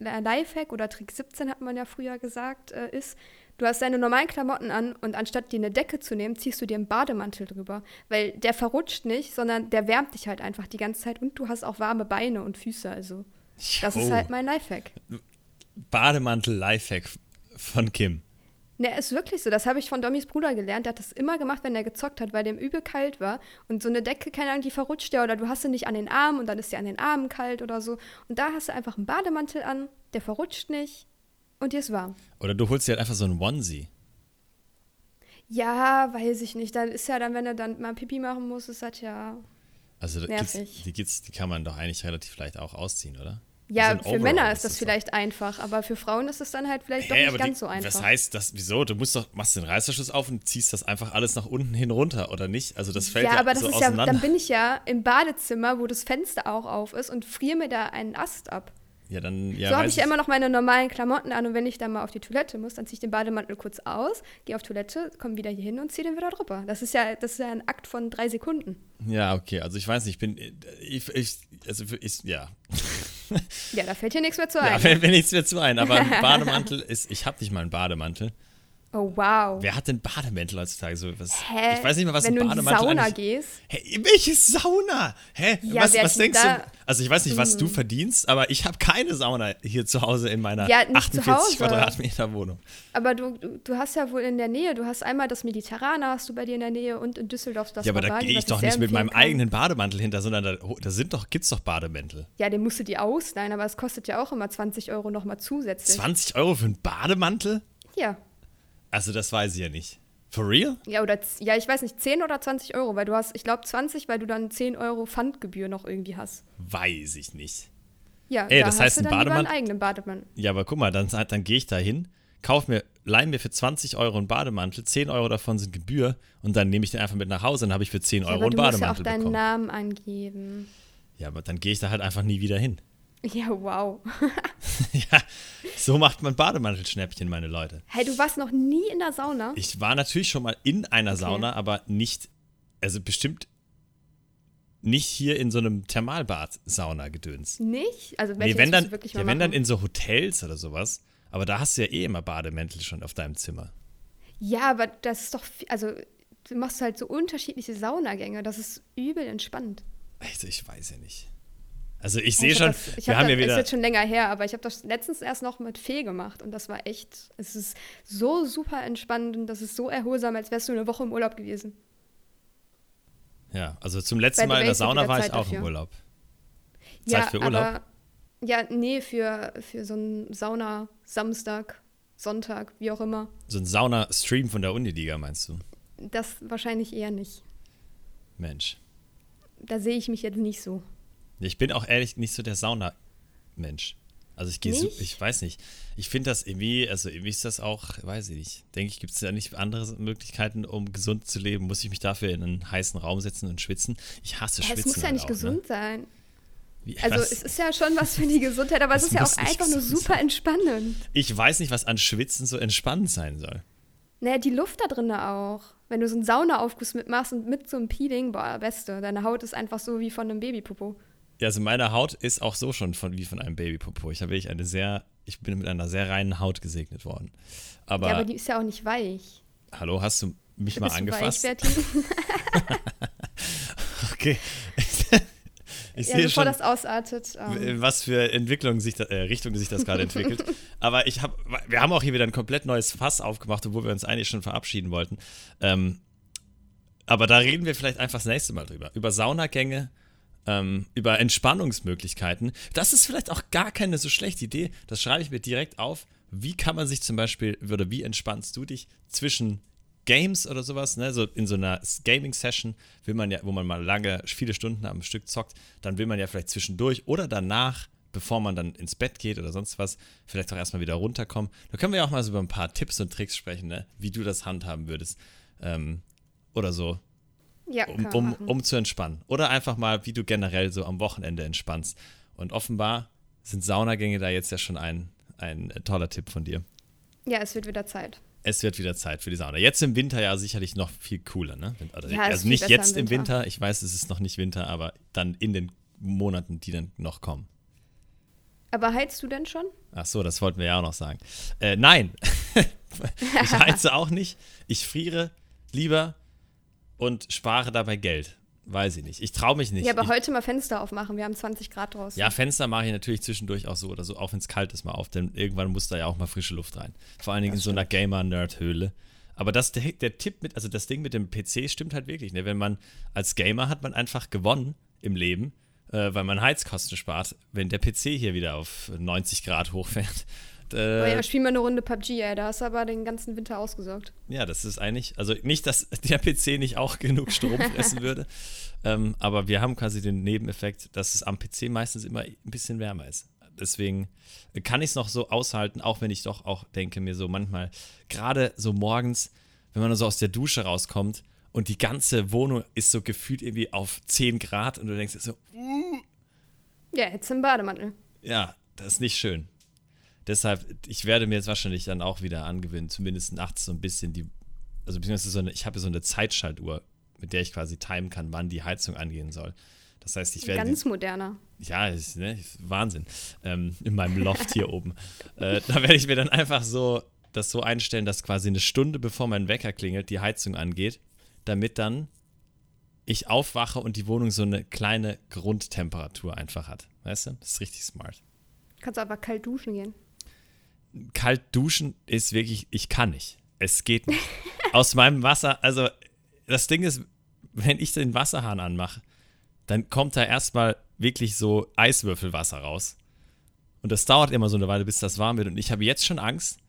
Lifehack oder Trick 17 hat man ja früher gesagt, äh, ist, du hast deine normalen Klamotten an und anstatt dir eine Decke zu nehmen, ziehst du dir einen Bademantel drüber. Weil der verrutscht nicht, sondern der wärmt dich halt einfach die ganze Zeit und du hast auch warme Beine und Füße. Also das ist Oh. halt mein Lifehack. Bademantel-Lifehack von Kim. Ne, ist wirklich so. Das habe ich von Dommys Bruder gelernt. Der hat das immer gemacht, wenn er gezockt hat, weil dem übel kalt war. Und so eine Decke, keine Ahnung, die verrutscht ja oder du hast sie nicht an den Armen und dann ist sie an den Armen kalt oder so. Und da hast du einfach einen Bademantel an, der verrutscht nicht und dir ist warm. Oder du holst dir halt einfach so einen Onesie. Ja, weiß ich nicht. Dann ist ja dann, wenn er dann mal Pipi machen muss, ist das ja. Also die, gibt's, die kann man doch eigentlich relativ leicht auch ausziehen, oder? Ja, So für Männer ist das doch. vielleicht einfach, aber für Frauen ist es dann halt vielleicht doch Hä, nicht aber ganz die, so einfach. Was heißt das? Wieso? Du musst doch, machst den Reißverschluss auf und ziehst das einfach alles nach unten hin runter, oder nicht? Also das fällt ja, ja, aber das so ist ja, dann bin ich ja im Badezimmer, wo das Fenster auch auf ist und friere mir da einen Ast ab. ja, dann, ja, so habe ich ja immer noch meine normalen Klamotten an und wenn ich dann mal auf die Toilette muss, dann ziehe ich den Bademantel kurz aus, gehe auf Toilette, komme wieder hier hin und ziehe den wieder drüber. Das ist ja, das ist ja ein Akt von drei Sekunden. Ja, okay, also ich weiß nicht, ich bin, ich, ich also ich, ja. Ja, da fällt hier nichts mehr zu Ja, ein. wenn, wenn nichts mehr zu ein, aber ein Bademantel ist, ich habe nicht mal einen Bademantel. Oh, wow. Wer hat denn Bademäntel heutzutage? So, was, Hä? Ich weiß nicht mal, was Wenn ein du in die Bademantel Sauna gehst. Hä, welche Sauna? Hä? Ja, was was denkst da- du? Also ich weiß nicht, was du verdienst, aber ich habe keine Sauna hier zu Hause in meiner Ja, nicht zu 48 Hause. Quadratmeter Wohnung. Aber du, du, du hast ja wohl in der Nähe, du hast einmal das Mediterrane, hast du bei dir in der Nähe und in Düsseldorf das ja, aber da gehe ich doch nicht mit meinem kann. eigenen Bademantel hinter, sondern da, da sind doch, gibt's doch Bademäntel. Ja, den musst du dir ausleihen, aber es kostet ja auch immer 20 Euro nochmal zusätzlich. 20 Euro für einen Bademantel? Ja. Also das weiß ich ja nicht. For real? Ja, oder, ja, ich weiß nicht, 10 oder 20 Euro, weil du hast, ich glaube 20, weil du dann 10 Euro Pfandgebühr noch irgendwie hast. Weiß ich nicht. Ja, Ey, da das hast heißt, du ein Bademann- einen eigenen Bademann. Ja, aber guck mal, dann, dann gehe ich da hin, kauf mir, leih mir für 20 Euro einen Bademantel, 10 Euro davon sind Gebühr und dann nehme ich den einfach mit nach Hause und dann habe ich für 10 Ja, Euro aber einen du musst ja auch Bademantel deinen bekommen. Namen angeben. Ja, aber dann gehe ich da halt einfach nie wieder hin. Ja, wow. ja, so macht man Bademantelschnäppchen, meine Leute. Hey, du warst noch nie in der Sauna? Ich war natürlich schon mal in einer Okay. Sauna, aber nicht, also bestimmt nicht hier in so einem Thermalbad-Sauna-Gedöns. Nicht? Also Nee, wenn dann, wirklich ja, mal wenn dann machen? in so Hotels oder sowas. Aber da hast du ja eh immer Bademäntel schon auf deinem Zimmer. Ja, aber das ist doch, also du machst halt so unterschiedliche Saunagänge. Das ist übel entspannt. Also ich weiß ja nicht. Also ich Ja, sehe ich schon, das, ich wir hab haben das, ja Ist wieder, jetzt schon länger her, aber ich habe das letztens erst noch mit Fee gemacht und das war echt, es ist so super entspannend und das ist so erholsam, als wärst du eine Woche im Urlaub gewesen. ja, also zum letzten Mal in der Sauna war ich Zeit auch im dafür. Urlaub. ja, Zeit für Urlaub? aber ja, nee, für, für so einen Sauna Samstag, Sonntag, wie auch immer. So ein Sauna-Stream von der Uniliga, meinst du? Das wahrscheinlich eher nicht. Mensch. Da sehe ich mich jetzt nicht so. Ich bin auch ehrlich nicht so der Sauna-Mensch. Also ich gehe so, ich weiß nicht. Ich finde das irgendwie, also irgendwie ist das auch, weiß ich nicht. Denke ich, gibt es ja nicht andere Möglichkeiten, um gesund zu leben? Muss ich mich dafür in einen heißen Raum setzen und schwitzen? Ich hasse Ja, Schwitzen. es muss ja halt nicht auch, gesund sein. Ne? Wie, Also was? es ist ja schon was für die Gesundheit, aber es ist ja auch einfach nur gesund super entspannend. ich weiß nicht, was an Schwitzen so entspannend sein soll. Naja, die Luft da drin auch. Wenn du so einen Saunaaufguss mitmachst und mit so einem Peeling, boah, beste. Deine Haut ist einfach so wie von einem Babypopo. Ja, also meine Haut ist auch so schon von, wie von einem Babypopo. Ich habe wirklich eine sehr, ich bin mit einer sehr reinen Haut gesegnet worden. Aber, ja, aber die ist ja auch nicht weich. hallo, hast du mich mal Bist du angefasst? Weich, okay. ich ja, sehe bevor schon, das ausartet. Ähm, was für Entwicklung sich da, äh, Richtung sich das gerade entwickelt. Aber ich habe, wir haben auch hier wieder ein komplett neues Fass aufgemacht, obwohl wir uns eigentlich schon verabschieden wollten. Ähm, aber da reden wir vielleicht einfach das nächste Mal drüber. Über Saunagänge, ähm, über Entspannungsmöglichkeiten. Das ist vielleicht auch gar keine so schlechte Idee. Das schreibe ich mir direkt auf. Wie kann man sich zum Beispiel, oder wie entspannst du dich zwischen Games oder sowas, ne? So in so einer Gaming-Session will man ja, wo man mal lange, viele Stunden am Stück zockt, dann will man ja vielleicht zwischendurch oder danach, bevor man dann ins Bett geht oder sonst was, vielleicht auch erstmal wieder runterkommen. Da können wir ja auch mal so über ein paar Tipps und Tricks sprechen, ne? Wie du das handhaben würdest. Ähm, oder so, ja, um, um, um zu entspannen. Oder einfach mal, wie du generell so am Wochenende entspannst. Und offenbar sind Saunagänge da jetzt ja schon ein, ein toller Tipp von dir. ja, es wird wieder Zeit. Es wird wieder Zeit für die Sauna. Jetzt im Winter ja sicherlich noch viel cooler, ne? Also, Ja, also nicht jetzt im im Winter. Winter. Ich weiß, es ist noch nicht Winter, aber dann in den Monaten, die dann noch kommen. Aber heizt du denn schon? Ach so, das wollten wir ja auch noch sagen. Äh, nein, ich heize auch nicht. Ich friere lieber und spare dabei Geld. Weiß ich nicht. Ich traue mich nicht. ja, aber ich, heute mal Fenster aufmachen. Wir haben 20 Grad draußen. Ja, Fenster mache ich natürlich zwischendurch auch so oder so, auch wenn es kalt ist, mal auf, denn irgendwann muss da ja auch mal frische Luft rein. Vor allen Dingen in so einer Gamer-Nerd-Höhle. Aber das, der, der Tipp mit, also das Ding mit dem PC stimmt halt wirklich. Ne? Wenn man als Gamer hat man einfach gewonnen im Leben, äh, weil man Heizkosten spart, wenn der PC hier wieder auf 90 Grad hochfährt. Oh Äh, ja, spielen wir eine Runde PUBG, ey. Da hast du aber den ganzen Winter ausgesorgt. ja, das ist eigentlich, also nicht, dass der PC nicht auch genug Strom fressen würde, ähm, aber wir haben quasi den Nebeneffekt, dass es am PC meistens immer ein bisschen wärmer ist. Deswegen kann ich es noch so aushalten, auch wenn ich doch auch denke mir so manchmal, gerade so morgens, wenn man so aus der Dusche rauskommt und die ganze Wohnung ist so gefühlt irgendwie auf 10 Grad und du denkst so, Ja, jetzt im Bademantel. ja, das ist nicht schön. Deshalb, ich werde mir jetzt wahrscheinlich dann auch wieder angewöhnen, zumindest nachts so ein bisschen die, also beziehungsweise so eine, ich habe so eine Zeitschaltuhr, mit der ich quasi timen kann, wann die Heizung angehen soll. Das heißt, ich werde. Ganz moderner. Ja, ist, ne, ist Wahnsinn. Ähm, in meinem Loft hier oben. Äh, da werde ich mir dann einfach so das so einstellen, dass quasi eine Stunde bevor mein Wecker klingelt, die Heizung angeht, damit dann ich aufwache und die Wohnung so eine kleine Grundtemperatur einfach hat. Weißt du? Das ist richtig smart. Kannst du aber kalt duschen gehen. Kalt duschen ist wirklich, ich kann nicht. Es geht nicht. Aus meinem Wasser, also das Ding ist, wenn ich den Wasserhahn anmache, dann kommt da erstmal wirklich so Eiswürfelwasser raus. Und das dauert immer so eine Weile, bis das warm wird. Und ich habe jetzt schon Angst,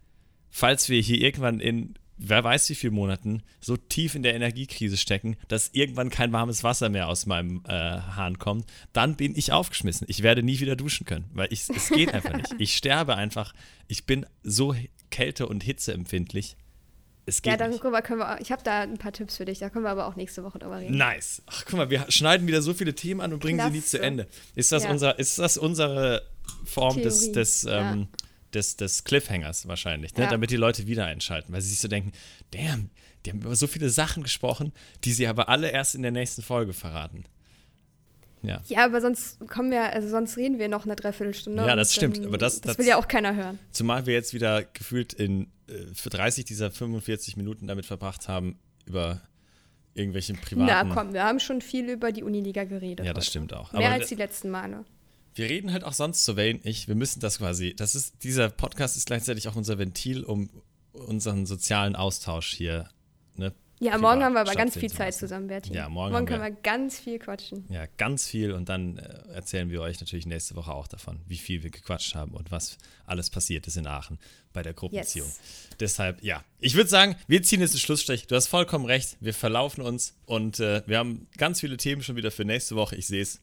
falls wir hier irgendwann in wer weiß wie vielen Monaten so tief in der Energiekrise stecken, dass irgendwann kein warmes Wasser mehr aus meinem äh, Hahn kommt, dann bin ich aufgeschmissen. Ich werde nie wieder duschen können, weil ich, es geht einfach nicht. Ich sterbe einfach. Ich bin so kälte- und hitzeempfindlich. Es geht ja, dann nicht. guck mal, können wir, ich habe da ein paar Tipps für dich, da können wir aber auch nächste Woche drüber reden. Nice. Ach, guck mal, wir schneiden wieder so viele Themen an und bringen sie nie zu Klasse. Ende. Ist das, Ja. unser, ist das unsere Form des, Theorie. des, Ja. ähm, des, des Cliffhangers wahrscheinlich, ne? Ja. damit die Leute wieder einschalten, weil sie sich so denken, damn, die haben über so viele Sachen gesprochen, die sie aber alle erst in der nächsten Folge verraten. Ja. Ja, aber sonst kommen wir, also sonst reden wir noch eine Dreiviertelstunde. Ja, das stimmt, dann- aber das- das das- will ja auch keiner hören. Zumal wir jetzt wieder gefühlt in äh, für 30 dieser 45 Minuten damit verbracht haben, über irgendwelche privaten. Na komm, wir haben schon viel über die Uniliga geredet. Ja, das heute. stimmt auch. Mehr Aber als die letzten Male. Wir reden halt auch sonst so ich. Wir müssen das quasi. Das ist, dieser Podcast ist gleichzeitig auch unser Ventil, um unseren sozialen Austausch hier. Ne, Ja, morgen haben wir aber ganz viel Zeit zusammen, Bertin. Ja, morgen morgen können wir ganz viel quatschen. Ja, ganz viel und dann äh, erzählen wir euch natürlich nächste Woche auch davon, wie viel wir gequatscht haben und was alles passiert ist in Aachen bei der Gruppenziehung. Yes. Deshalb, ja, ich würde sagen, wir ziehen jetzt einen Schlussstrich. Du hast vollkommen recht, wir verlaufen uns und äh, wir haben ganz viele Themen schon wieder für nächste Woche, ich sehe es.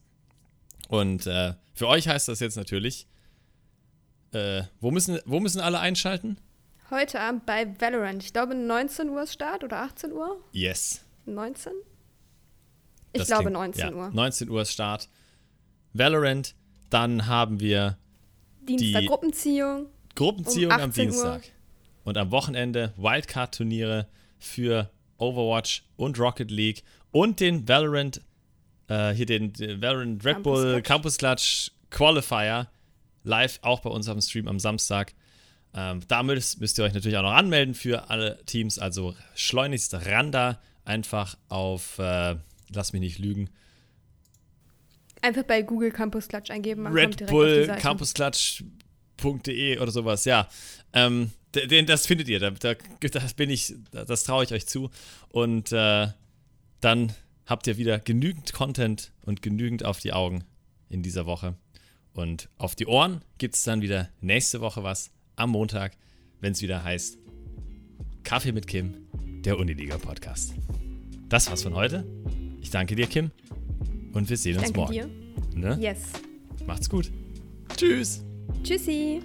Und äh, für euch heißt das jetzt natürlich, äh, wo, müssen, wo müssen alle einschalten? Heute Abend bei Valorant. Ich glaube 19 Uhr ist Start oder 18 Uhr? Yes. 19? Ich Das glaube klingt- 19 ja, Uhr. 19 Uhr ist Start. Valorant, dann haben wir Dienstag die- Gruppenziehung. Gruppenziehung Um am 18 Uhr. Dienstag. Und am Wochenende Wildcard-Turniere für Overwatch und Rocket League und den Valorant, äh, hier den, den Valorant Red Campus Bull. Campus Clutch Qualifier live auch bei uns am Stream am Samstag. Ähm, da müsst, müsst ihr euch natürlich auch noch anmelden für alle Teams. Also schleunigst ran da einfach auf, äh, lass mich nicht lügen, Einfach bei Google Campus Clutch eingeben. Red Bull Seite. Campusclutch.de oder sowas, ja. Ähm, den, das findet ihr, da, da, das bin ich, das traue ich euch zu. Und äh, dann habt ihr wieder genügend Content und genügend auf die Augen in dieser Woche. Und auf die Ohren gibt es dann wieder nächste Woche was am Montag, wenn es wieder heißt Kaffee mit Kim, der Uniliga-Podcast. Das war's von heute. Ich danke dir, Kim. Und wir sehen uns Danke morgen. dir. Ne? Yes. Macht's gut. Tschüss. Tschüssi.